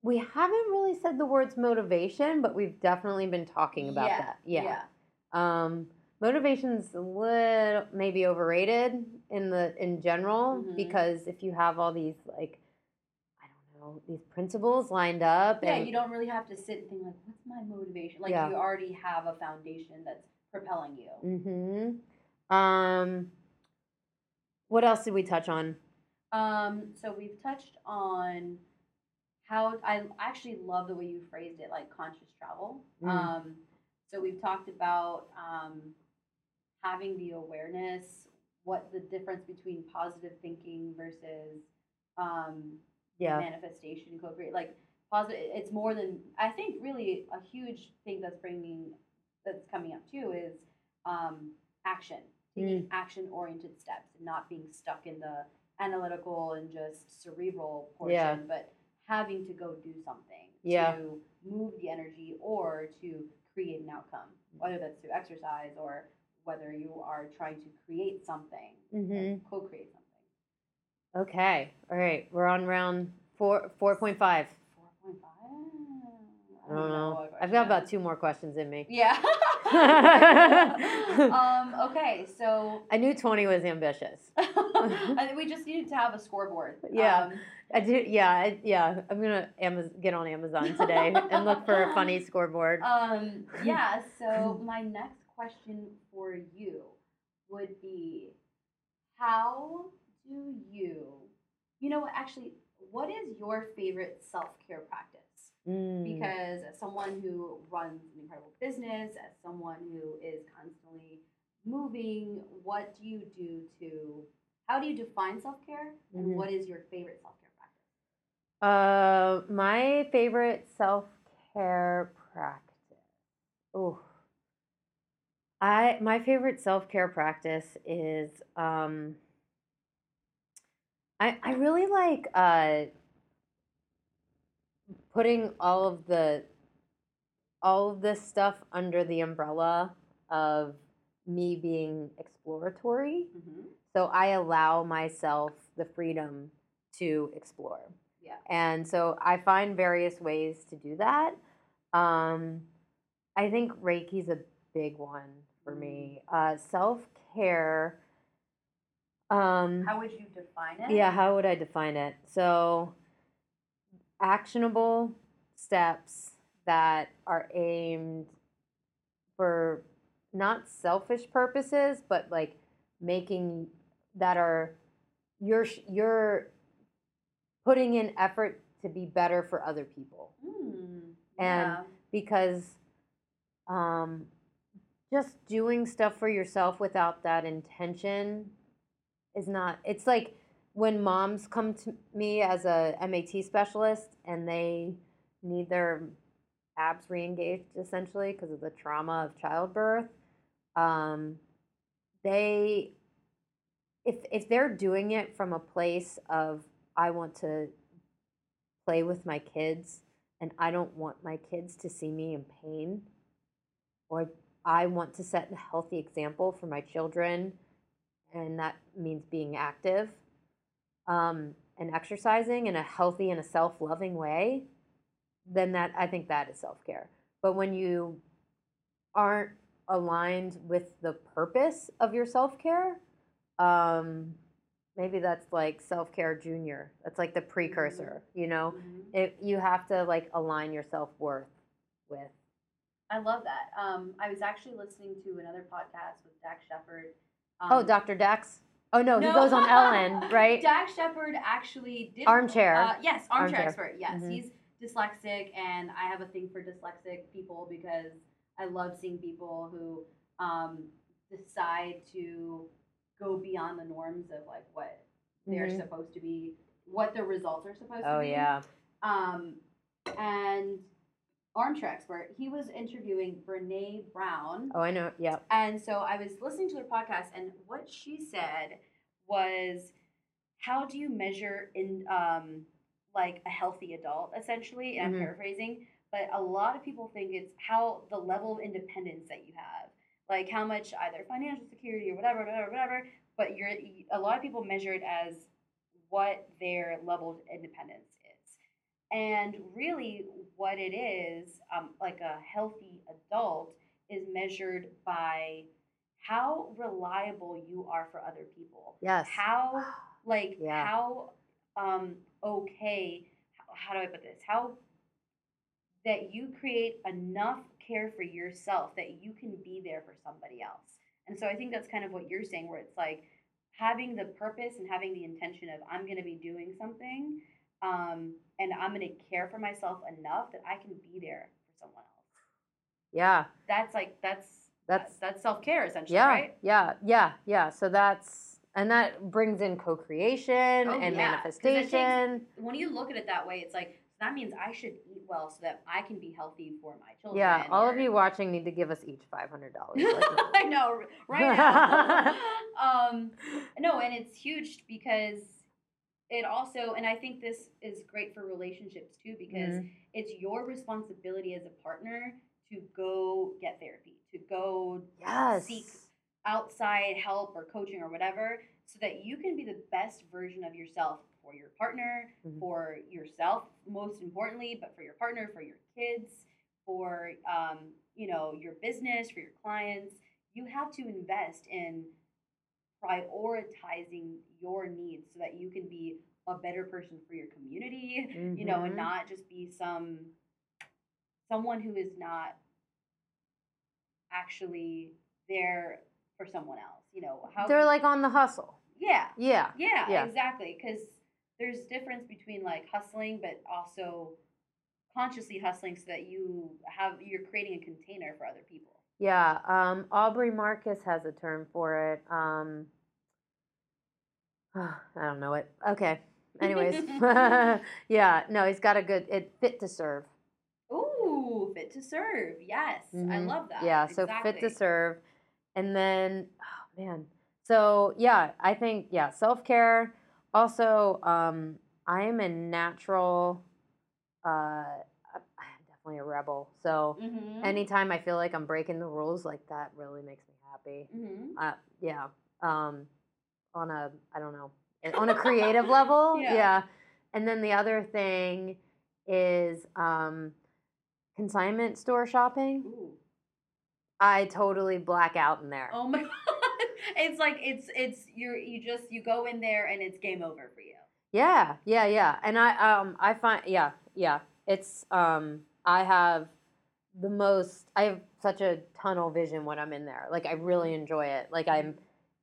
we haven't really said the words motivation, but we've definitely been talking about Yeah, that. Yeah. Um, motivation's a little maybe overrated in the in general Mhm. because if you have all these like I don't know these principles lined up Yeah, you don't really have to sit and think like, what's my motivation? Like Yeah. you already have a foundation that's propelling you. Mm-hmm. Um, what else did we touch on? Um, so we've touched on how I actually love the way you phrased it, like conscious travel. Mm. Um, so we've talked about um, having the awareness, what the difference between positive thinking versus um, Yeah. manifestation, co-create. Like positive, it's more than I think. Really, a huge thing that's bringing that's coming up too is um, action, taking action-oriented steps, and not being stuck in the analytical and just cerebral portion, Yeah. but having to go do something Yeah. to move the energy or to create an outcome, whether that's through exercise or whether you are trying to create something, Mm-hmm. co-create something. Okay. All right. We're on round four, 4.5. Four point five. I don't know. I've got about two more questions in me. Yeah. um, okay, so I knew 20 was ambitious. I think we just needed to have a scoreboard. Yeah. Um, I do. Yeah. I, yeah. I'm gonna Amaz- get on Amazon today and look for a funny scoreboard. um, yeah. So my next question for you would be, how do you, you know, what? actually, what is your favorite self care practice? Mm. because as someone who runs an incredible business, as someone who is constantly moving, what do you do to how do you define self care and Mhm. what is your favorite self care practice? Uh, my favorite self care practice. Oh, I my favorite self care practice is um. I I really like uh. Putting all of the all of this stuff under the umbrella of me being exploratory. Mm-hmm. So I allow myself the freedom to explore. Yeah. And so I find various ways to do that. Um, I think Reiki's a big one for me. Uh, Self care. Um, How would you define it? yeah, how would I define it? So, actionable steps that are aimed for not selfish purposes, but like making that are you're you're putting in effort to be better for other people Mm, And- yeah. because um, just doing stuff for yourself without that intention is not it's like when moms come to me as a MAT specialist and they need their abs re-engaged essentially because of the trauma of childbirth um, they if if they're doing it from a place of i want to play with my kids and I don't want my kids to see me in pain, or I want to set a healthy example for my children, and that means being active um, and exercising in a healthy and a self loving way, then that I think that is self care. But when you aren't aligned with the purpose of your self care, um, maybe that's like self care junior. That's like the precursor, you know? Mhm. it, you have to like align your self worth with. I love that. Um, I was actually listening to another podcast with Dax Shepard. oh, um, Dr. Dax. Oh no, he goes on Ellen, right? Dax Shepard actually did Armchair. Uh, yes, armchair, Armchair. expert. Yes, Mhm. he's dyslexic, and I have a thing for dyslexic people because I love seeing people who um, decide to go beyond the norms of like what they're Mhm. supposed to be, what the results are supposed Oh to be. Oh yeah. Um, and armchair expert, he was interviewing Brene Brown. Oh, I know. Yep. And so I was listening to their podcast, and what she said was, "How do you measure in um, like a healthy adult?" Essentially, and Mhm. I'm paraphrasing, but a lot of people think it's how the level of independence that you have, like how much either financial security or whatever, whatever, whatever. But you're a lot of people measure it as what their level of independence is. And really, what it is, um, like a healthy adult, is measured by how reliable you are for other people. Yes. How, like, Yeah. how um, okay, how, how do I put this? How that you create enough care for yourself that you can be there for somebody else. And so I think that's kind of what you're saying, where it's like, having the purpose and having the intention of I'm going to be doing something um, and I'm going to care for myself enough that I can be there for someone else. Yeah. That's like that's That's that's self care essentially, yeah. right? Yeah. Yeah. Yeah. So that's and that brings in co-creation Oh, and yeah, it takes- manifestation. When you look at it that way, it's like that means I should eat well so that I can be healthy for my children. Yeah, all of you watching need to give us each five hundred dollars. I know, right now. um, no, and it's huge because it also, and I think this is great for relationships too, because Mhm. it's your responsibility as a partner to go get therapy, to go yes. seek outside help or coaching or whatever, so that you can be the best version of yourself for your partner, Mhm. for yourself, most importantly, but for your partner, for your kids, for um, you know your business, for your clients. You have to invest in prioritizing your needs so that you can be a better person for your community you know and Mhm. not just be some someone who is not actually there for someone else you know how They're like on the hustle. yeah Yeah. yeah, Yeah. exactly because there's difference between like hustling but also consciously hustling so that you have you're creating a container for other people Yeah. Um, Aubrey Marcus has a term for it. Um, I don't know it. Okay. Anyways. yeah. No, he's got a good it fit to serve. Ooh, fit to serve. Yes, I Mhm. love that. Yeah, so fit to serve. And then oh man. So yeah, I think yeah, self-care. Also, um, I am a natural uh definitely a rebel. So Mhm. anytime I feel like I'm breaking the rules, like that really makes me happy. Mhm. Uh, yeah. Um, on a I don't know eh, on a creative level. Yeah. Yeah. And then the other thing is um, consignment store shopping. Ooh. I totally black out in there. Oh my god. It's like it's it's you're you just you go in there and it's game over for you. Yeah, yeah, yeah. And I um I find yeah, yeah. It's um I have the most I have such a tunnel vision when I'm in there. Like I really enjoy it. Like I'm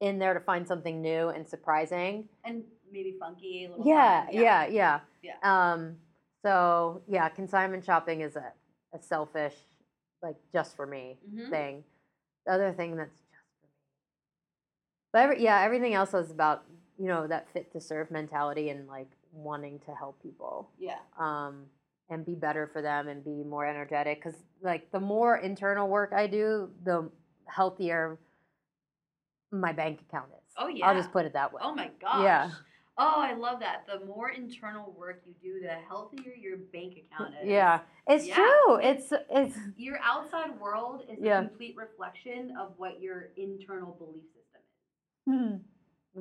in there to find something new and surprising. And maybe funky a little Yeah, yeah, yeah. Yeah. Um so yeah, consignment shopping is a, a selfish, like just for me Mhm. thing. The other thing that's just for me. But every, yeah, everything else is about, you know, that fit to serve mentality and like wanting to help people. Yeah. Um and be better for them and be more energetic cuz like the more internal work I do, the healthier my bank account is. Oh yeah. I'll just put it that way. Oh my gosh. Yeah. Oh, I love that. The more internal work you do, the healthier your bank account is. Yeah, it's Yeah. true. It's it's Your outside world is Yeah. a complete reflection of what your internal belief system is.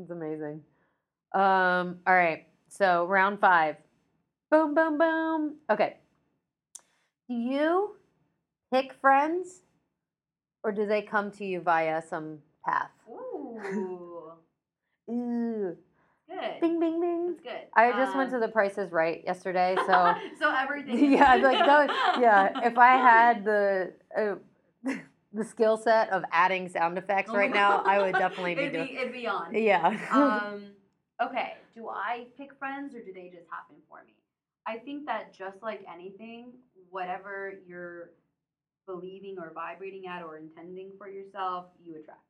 it's amazing. Um, all right, so round five. Boom, boom, boom. Okay. Do you pick friends, or do they come to you via some path? Ooh. Ooh, good. bing, bing, bing. That's good. I just went to Um, the Price Is Right yesterday, so so everything. yeah, like that, yeah. If I had the uh, the skill set of adding sound effects right now, I would definitely be it'd doing. Be, it'd be on. Yeah. um, okay. Do I pick friends or do they just happen for me? I think that just like anything, whatever you're believing or vibrating at or intending for yourself, you attract.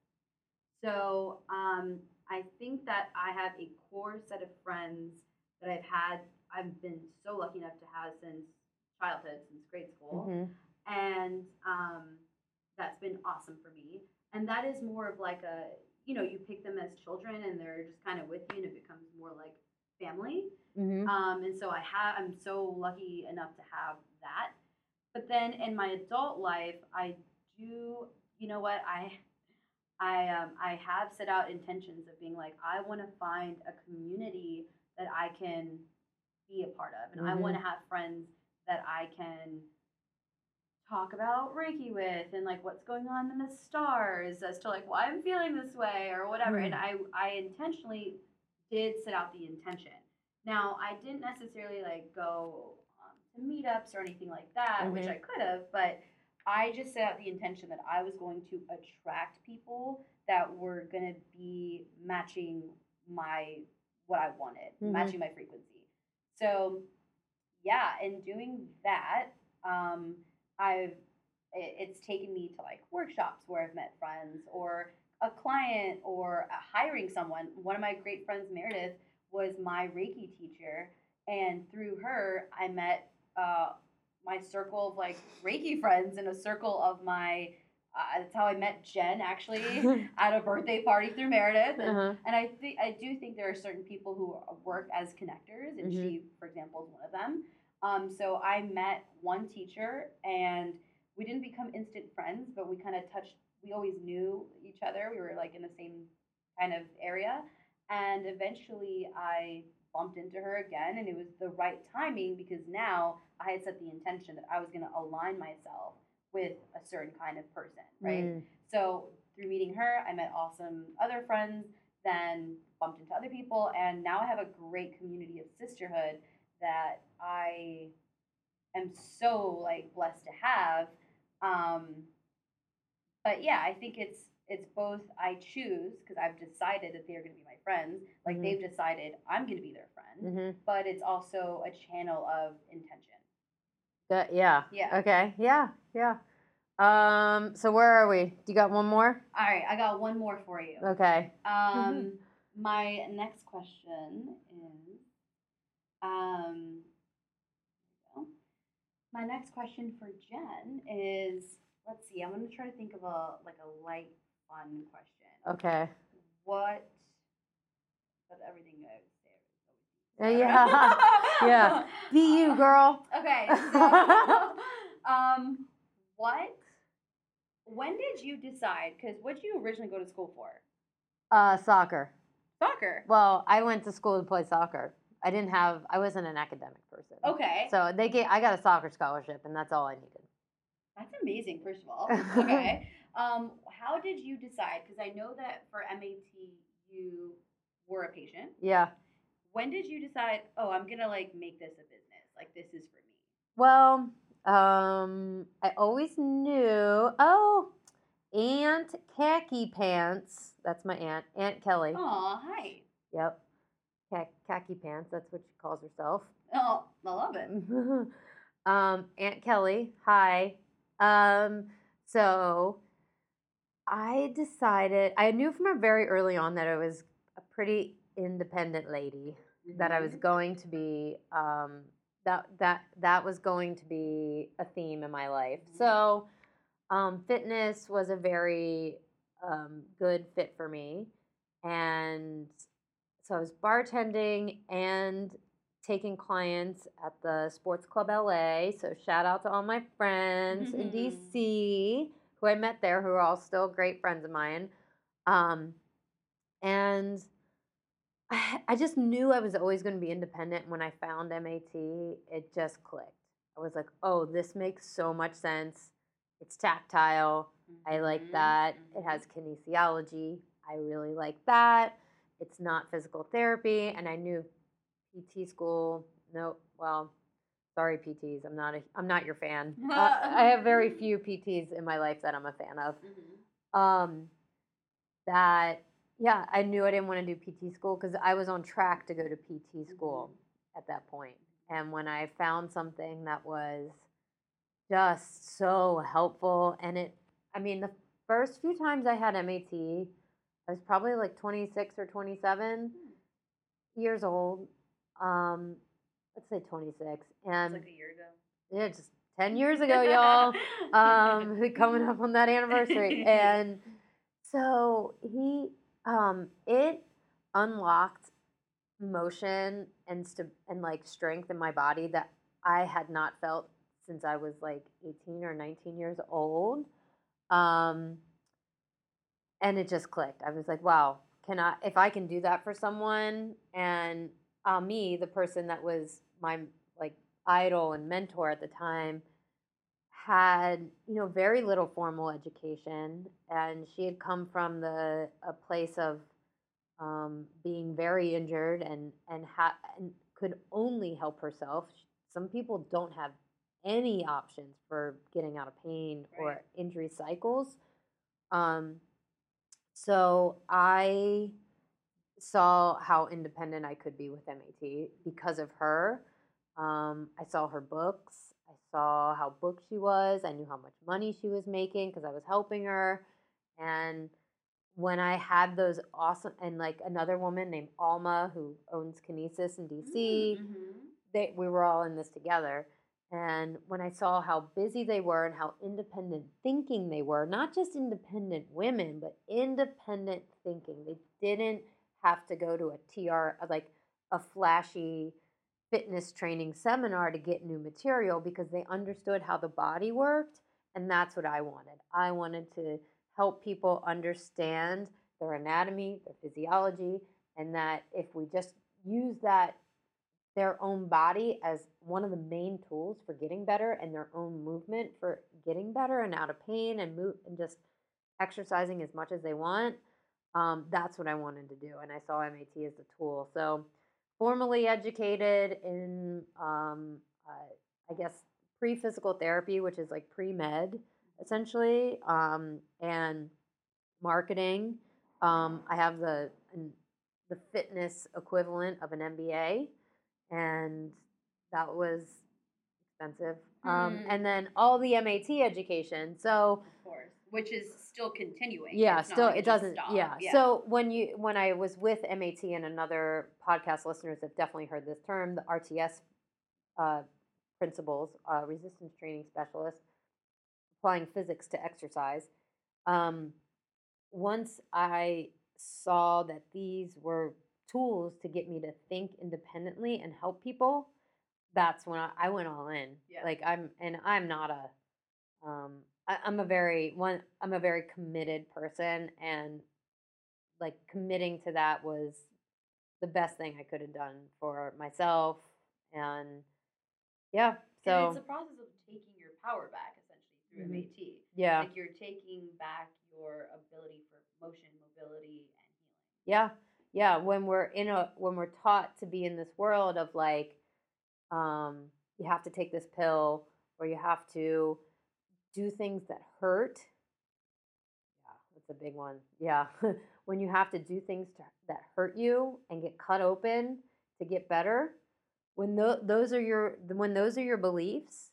So um, I think that I have a core set of friends that I've had, I've been so lucky enough to have since childhood, since grade school Mhm. and um, that's been awesome for me. And that is more of like a, you know, you pick them as children and they're just kind of with you, and it becomes more like family. Mhm. Um, and so I have, I'm so lucky enough to have that. But then in my adult life, I do, you know what, I, I, um, I have set out intentions of being like, I want to find a community that I can be a part of, and I Mhm. want to have friends that I can talk about Reiki with and like what's going on in the stars as to like why I'm feeling this way or whatever. And I I intentionally did set out the intention. Now I didn't necessarily like go um, to meetups or anything like that, which Mhm. I could have, but I just set out the intention that I was going to attract people that were gonna be matching my what I wanted, Mhm. matching my frequency. So yeah, in doing that, um, I've it, it's taken me to like workshops where I've met friends or a client or uh, hiring someone. One of my great friends, Meredith, was my Reiki teacher, and through her, I met uh, my circle of like Reiki friends and a circle of my. Uh, that's how I met Jen actually at a birthday party through Meredith. And, Uh-huh. and I think I do think there are certain people who work as connectors, and Mhm. she, for example, is one of them. Um, so I met one teacher, and we didn't become instant friends, but we kind of touched. We always knew each other. We were like in the same kind of area, and eventually I bumped into her again, and it was the right timing because now I had set the intention that I was going to align myself with a certain kind of person, right? Mm. So through meeting her, I met awesome other friends, then bumped into other people, and now I have a great community of sisterhood that I am so like blessed to have. Um, but yeah, I think it's it's both I choose because I've decided that they're going to be my friends, like Mhm. they've decided I'm going to be their friend, Mhm. but it's also a channel of intention. That- yeah. Yeah. Okay. Yeah. Yeah. Um. So where are we? Do you got one more? All right, I got one more for you. Okay. Um, my next question is, um, there we go. my next question for Jen is, let's see, I'm gonna try to think of a like a light, fun question. Okay. What? But everything I would say. Uh, yeah. Yeah. Be you, girl. Okay. So, um, what? When did you decide? Because what did you originally go to school for? Uh, soccer. Soccer. Well, I went to school to play soccer. I didn't have. I wasn't an academic person. Okay. So they gave. I got a soccer scholarship, and that's all I needed. That's amazing, first of all. Okay. um, how did you decide? Because I know that for MAT you were a patient. Yeah. When did you decide, oh, I'm gonna like make this a business? Like this is for me. Well, um, I always knew. Oh, Aunt Khaki Pants. That's my aunt, Aunt Kelly. Oh, hi. Yep. Kha- khaki Pants. That's what she calls herself. Oh, I love it. um, Aunt Kelly, hi. Um, so I decided, I knew from a very early on that I was a pretty independent lady, that I was Mhm. going to be, um, that, that, that was going to be a theme in my life. Mhm. So, um, fitness was a very um, good fit for me. And so I was bartending and taking clients at the Sports Club LA. So shout out to all my friends in Mhm. DC who I met there, who are all still great friends of mine. Um, and I, I just knew I was always going to be independent. When I found MAT, it just clicked. I was like, oh, this makes so much sense. It's tactile. I like Mhm, that. It has kinesiology. I really like that. It's not physical therapy. And I knew PT school. No, well, sorry PTs. I'm not a, I'm not your fan. Uh, I have very few PTs in my life that I'm a fan of. Mhm. Um, that yeah, I knew I didn't want to do PT school because I was on track to go to PT school at that point. And when I found something that was just so helpful, and it, I mean, the first few times I had MAT, I was probably like 26 or 27 years old. Um, let's say 26. And like a year ago. yeah, just 10 years ago, y'all um, coming up on that anniversary. And so he, um, it unlocked motion and st- and like strength in my body that I had not felt since I was like 18 or 19 years old. Um, and it just clicked. I was like, wow, can I, if I can do that for someone and uh, me, the person that was my like idol and mentor at the time, had you know very little formal education and she had come from the a place of um, being very injured and and, ha- and could only help herself. Some people don't have any options for getting out of pain or injury cycles. Um, So I saw how independent I could be with MAT because of her. Um, I saw her books. I saw how booked she was. I knew how much money she was making because I was helping her. And when I had those awesome, and like another woman named Alma who owns Kinesis in DC, Mhm. they, we were all in this together. And when I saw how busy they were and how independent thinking they were, not just independent women, but independent thinking, they didn't have to go to a TR, uh, like a flashy fitness training seminar to get new material because they understood how the body worked. And that's what I wanted. I wanted to help people understand their anatomy, their physiology, and that if we just use that their own body as one of the main tools for getting better and their own movement for getting better and out of pain and move and just exercising as much as they want um, that's what i wanted to do and i saw mat as the tool. So formally educated in um, uh, i guess pre-physical therapy which is like pre-med essentially um, and marketing um, i have the the fitness equivalent of an mba and that was expensive. Um, Hmm. and then all the MAT education. So Of course, which is still continuing. yeah, It's still like it doesn't. stopped. Yeah. So when you when I was with MAT and another podcast listeners have definitely heard this term, the RTS uh, principles, uh, resistance training specialist, applying physics to exercise. Um, once I saw that these were tools to get me to think independently and help people, that's when I, I went all in. Yeah. Like I'm, and I'm not a, um, I, I'm a very one. I'm a very committed person, and like committing to that was the best thing I could have done for myself. And yeah, and so it's a process of taking your power back essentially through Mhm. MAT. yeah, Like you're taking back your ability for motion, mobility, and healing. Yeah, yeah. When we're in a when we're taught to be in this world of like, um, you have to take this pill or you have to do things that hurt. Yeah, that's a big one. Yeah, when you have to do things to, that hurt you and get cut open to get better, when tho- those are your when those are your beliefs,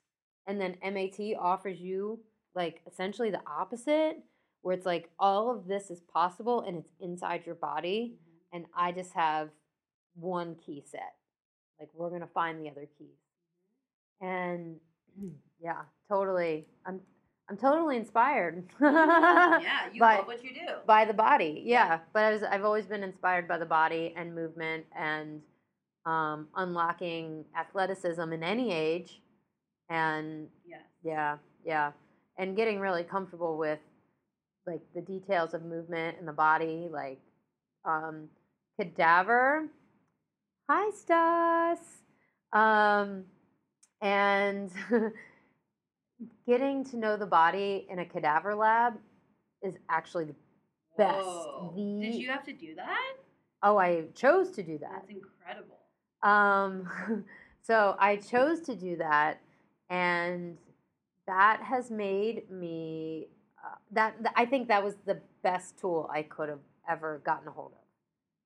and then MAT offers you like essentially the opposite, where it's like all of this is possible and it's inside your body, and I just have one key set. Like we're gonna find the other keys, and yeah, totally. I'm I'm totally inspired. yeah, you by, love what you do. by the body. Yeah, but I was, I've always been inspired by the body and movement and um, unlocking athleticism in any age, and yeah. yeah, yeah, and getting really comfortable with like the details of movement in the body, like um, cadaver. Hi, Stas. Um, and getting to know the body in a cadaver lab is actually the best. Whoa. Did you have to do that? oh, I chose to do that. That's incredible. Um, so I chose to do that, and that has made me. Uh, that th- I think that was the best tool I could have ever gotten a hold of.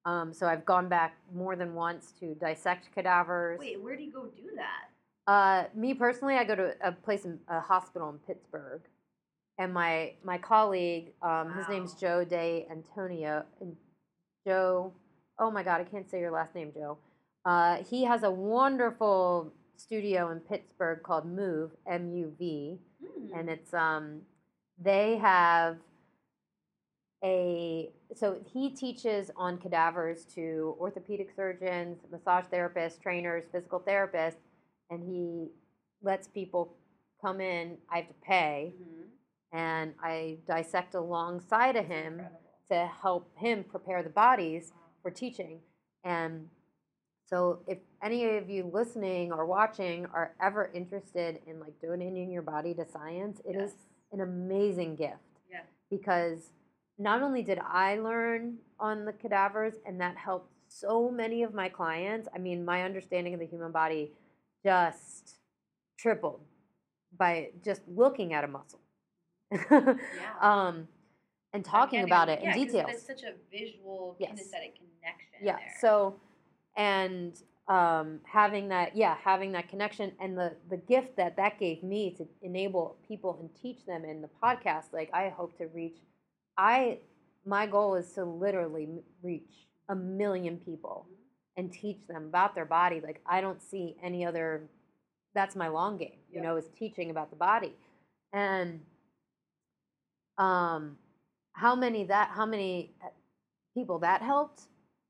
Um, so I've gone back more than once to dissect cadavers. Wait, where do you go do that? Uh, me personally, I go to a place in a hospital in Pittsburgh, and my my colleague, um, his name's Joe De Antonio, and Joe. Oh my God, I can't say your last name, Joe. Uh, he has a wonderful studio in Pittsburgh called Move M U V, Hmm. and it's um, they have a so he teaches on cadavers to orthopedic surgeons, massage therapists, trainers, physical therapists, and he lets people come in. I have to pay, Mhm. and I dissect alongside of him to help him prepare the bodies for teaching. And so, if any of you listening or watching are ever interested in like donating your body to science, it is Yes. an amazing gift Yeah. because not only did I learn on the cadavers, and that helped so many of my clients. I mean, my understanding of the human body just tripled by just looking at a muscle. Yeah. um, and talking about even- it yeah, in 'cause details. It's such a visual, Yes. kinesthetic connection. yeah there. so and um, having that yeah having that connection and the the gift that that gave me to enable people and teach them in the podcast like i hope to reach i my goal is to literally reach a million people and teach them about their body. Like i don't see any other that's my long game you Yep. know is teaching about the body. And um how many that how many uh, people that helped?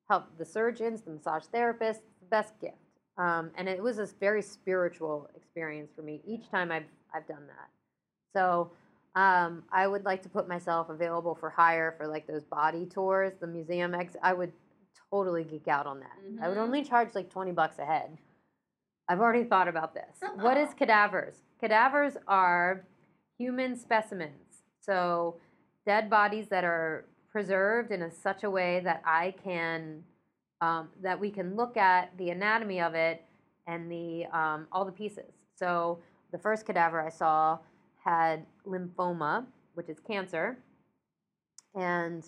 Helped the surgeons the massage therapists the best gift. Um, and it was this very spiritual experience for me each time i've i've done that. So um, i would like to put myself available for hire for like those body tours the museum ex i would totally geek out on that. I would Mhm. only charge like 20 bucks a head. I've already thought about this. What is cadavers? Cadavers are human specimens. So dead bodies that are preserved in a, such a way that I can um, that we can look at the anatomy of it and the um, all the pieces. So the first cadaver I saw had lymphoma, which is cancer, and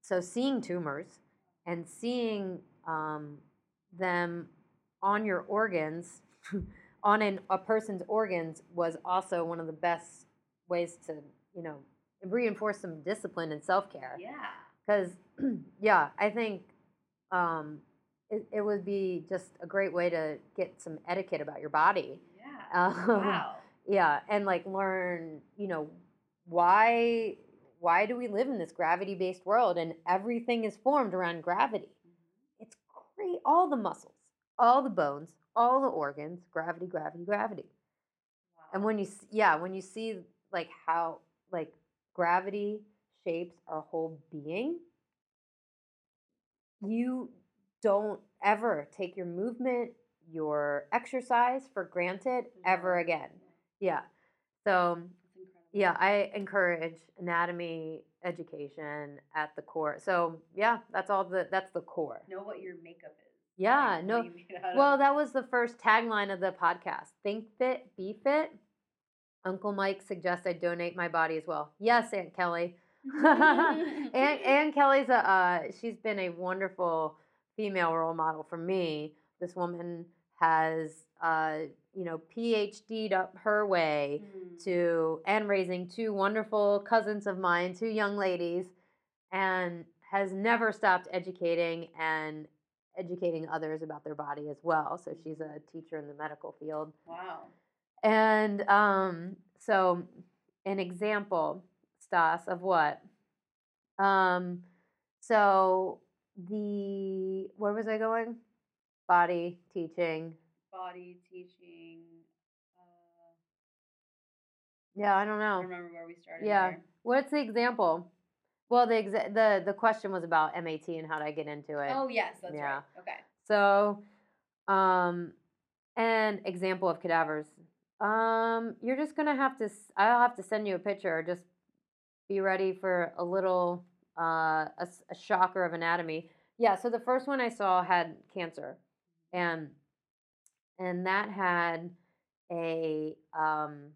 so seeing tumors and seeing um, them on your organs, on an, a person's organs, was also one of the best ways to you know reinforce some discipline and self care yeah. because yeah i think um, it, it would be just a great way to get some etiquette about your body Yeah. um, wow. Yeah and like learn you know why why do we live in this gravity based world and everything is formed around gravity? Mm-hmm. It's great all the muscles all the bones all the organs gravity gravity gravity. And when you yeah when you see like how like gravity shapes our whole being you don't ever take your movement your exercise for granted ever again yeah so yeah i encourage anatomy education at the core so yeah that's all the that's the core Know what your makeup is. yeah Like, no what do you make it out well, of? that was the first tagline of the podcast. Think fit, be fit. Uncle Mike suggests I donate my body as well. Yes, Aunt Kelly. Aunt, Aunt Kelly's a uh, she's been a wonderful female role model for me. This woman has uh, you know PhD'd up her way Mm. to and raising two wonderful cousins of mine, two young ladies, and has never stopped educating and educating others about their body as well. So she's a teacher in the medical field. Wow. And um, so an example, Stas, of what? Um, so the where was I going? Body teaching. Body teaching. Uh, Yeah, I don't know. I don't remember where we started. Yeah. there. What's the example? Well, the exa- the the question was about MAT and how did I get into it. Oh yes, that's Yeah. right. Okay. So, um, an example of cadavers. Um, you're just gonna have to. I'll have to send you a picture. Just be ready for a little uh, a shocker of anatomy. Yeah. So the first one I saw had cancer, and and that had a um,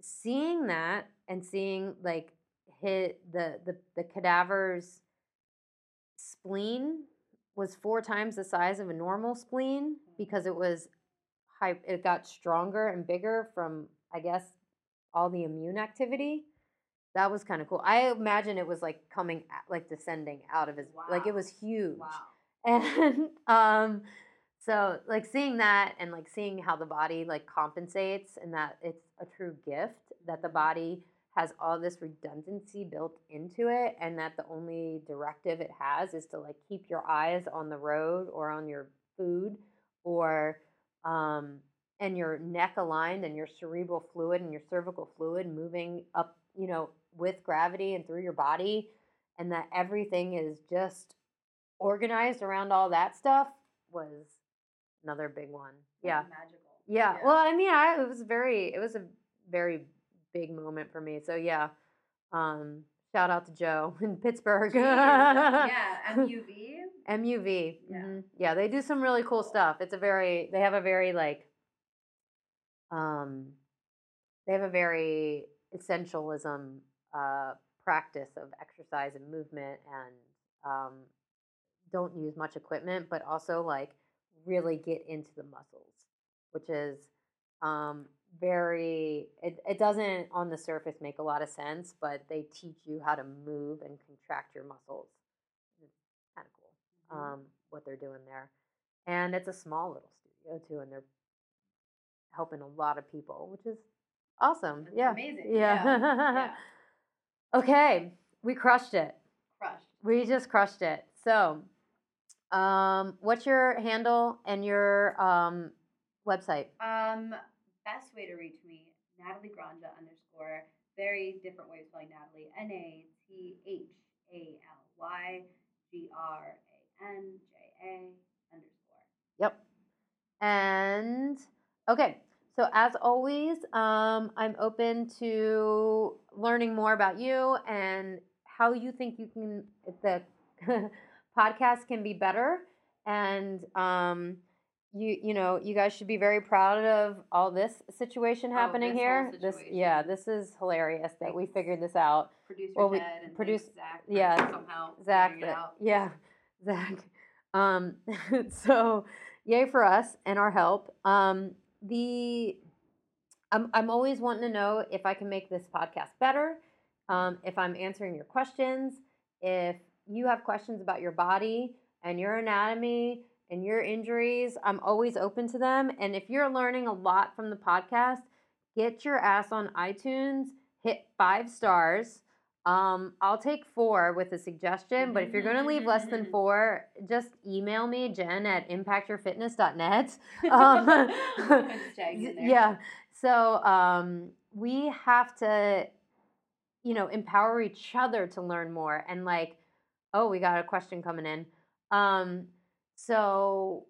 seeing that and seeing like hit the the the cadaver's spleen was four times the size of a normal spleen because it was high it got stronger and bigger from i guess all the immune activity. That was kind of cool. I imagine it was like coming like descending out of his like it was huge. Wow. And um so like seeing that and like seeing how the body like compensates and that it's a true gift that the body has all this redundancy built into it and that the only directive it has is to like keep your eyes on the road or on your food or um and your neck aligned and your cerebral fluid and your cervical fluid moving up you know with gravity and through your body and that everything is just organized around all that stuff was another big one. Yeah. Magical. Yeah. Well, I mean, I it was very it was a very big moment for me. So yeah. Um shout out to Joe in Pittsburgh. Yeah. MUV. MUV. Yeah. mhm. Yeah, they do some really cool stuff. It's a very they have a very like um they have a very essentialism uh practice of exercise and movement and um, don't use much equipment, but also like really get into the muscles, which is um, very, it, it doesn't on the surface make a lot of sense, but they teach you how to move and contract your muscles. It's kind of cool Mhm. um, what they're doing there. And it's a small little studio too, and they're helping a lot of people, which is awesome. That's yeah. amazing. Yeah. Yeah. okay, we crushed it. Crushed. We just crushed it. So, um, what's your handle and your um, website? Um, best way to reach me, Nathaly Granja underscore. Very different way of spelling Natalie. N A T H A L Y G R A N J A underscore. Yep. And okay, so as always, um, I'm open to learning more about you and how you think you can the podcast can be better. And um, you you know you guys should be very proud of all this situation Oh, happening this whole here. This yeah, this is hilarious that we figured this out. Producer Well, we- Ted and produce- Zach. yeah, somehow Zach, it out. yeah, Zach. Um, so yay for us and our help. Um, the I'm I'm always wanting to know if I can make this podcast better. Um, if I'm answering your questions, if you have questions about your body and your anatomy and your injuries, I'm always open to them. And if you're learning a lot from the podcast, get your ass on iTunes, hit five stars. Um, I'll take four with a suggestion, but if you're going to leave less than four, just email me, Jen at impactyourfitness.net. Um, Just tagging in there. yeah. So um, we have to, you know, empower each other to learn more. And like, oh, we got a question coming in. Um, so,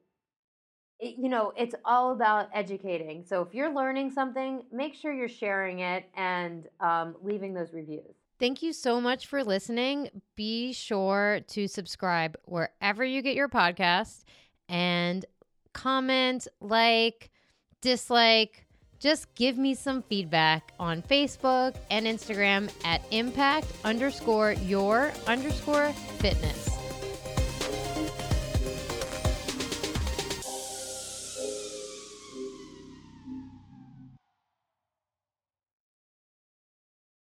it, you know, it's all about educating. So if you're learning something, make sure you're sharing it and um, leaving those reviews. Thank you so much for listening. Be sure to subscribe wherever you get your podcast and comment, like, dislike. Just give me some feedback on Facebook and Instagram at impact underscore your underscore fitness.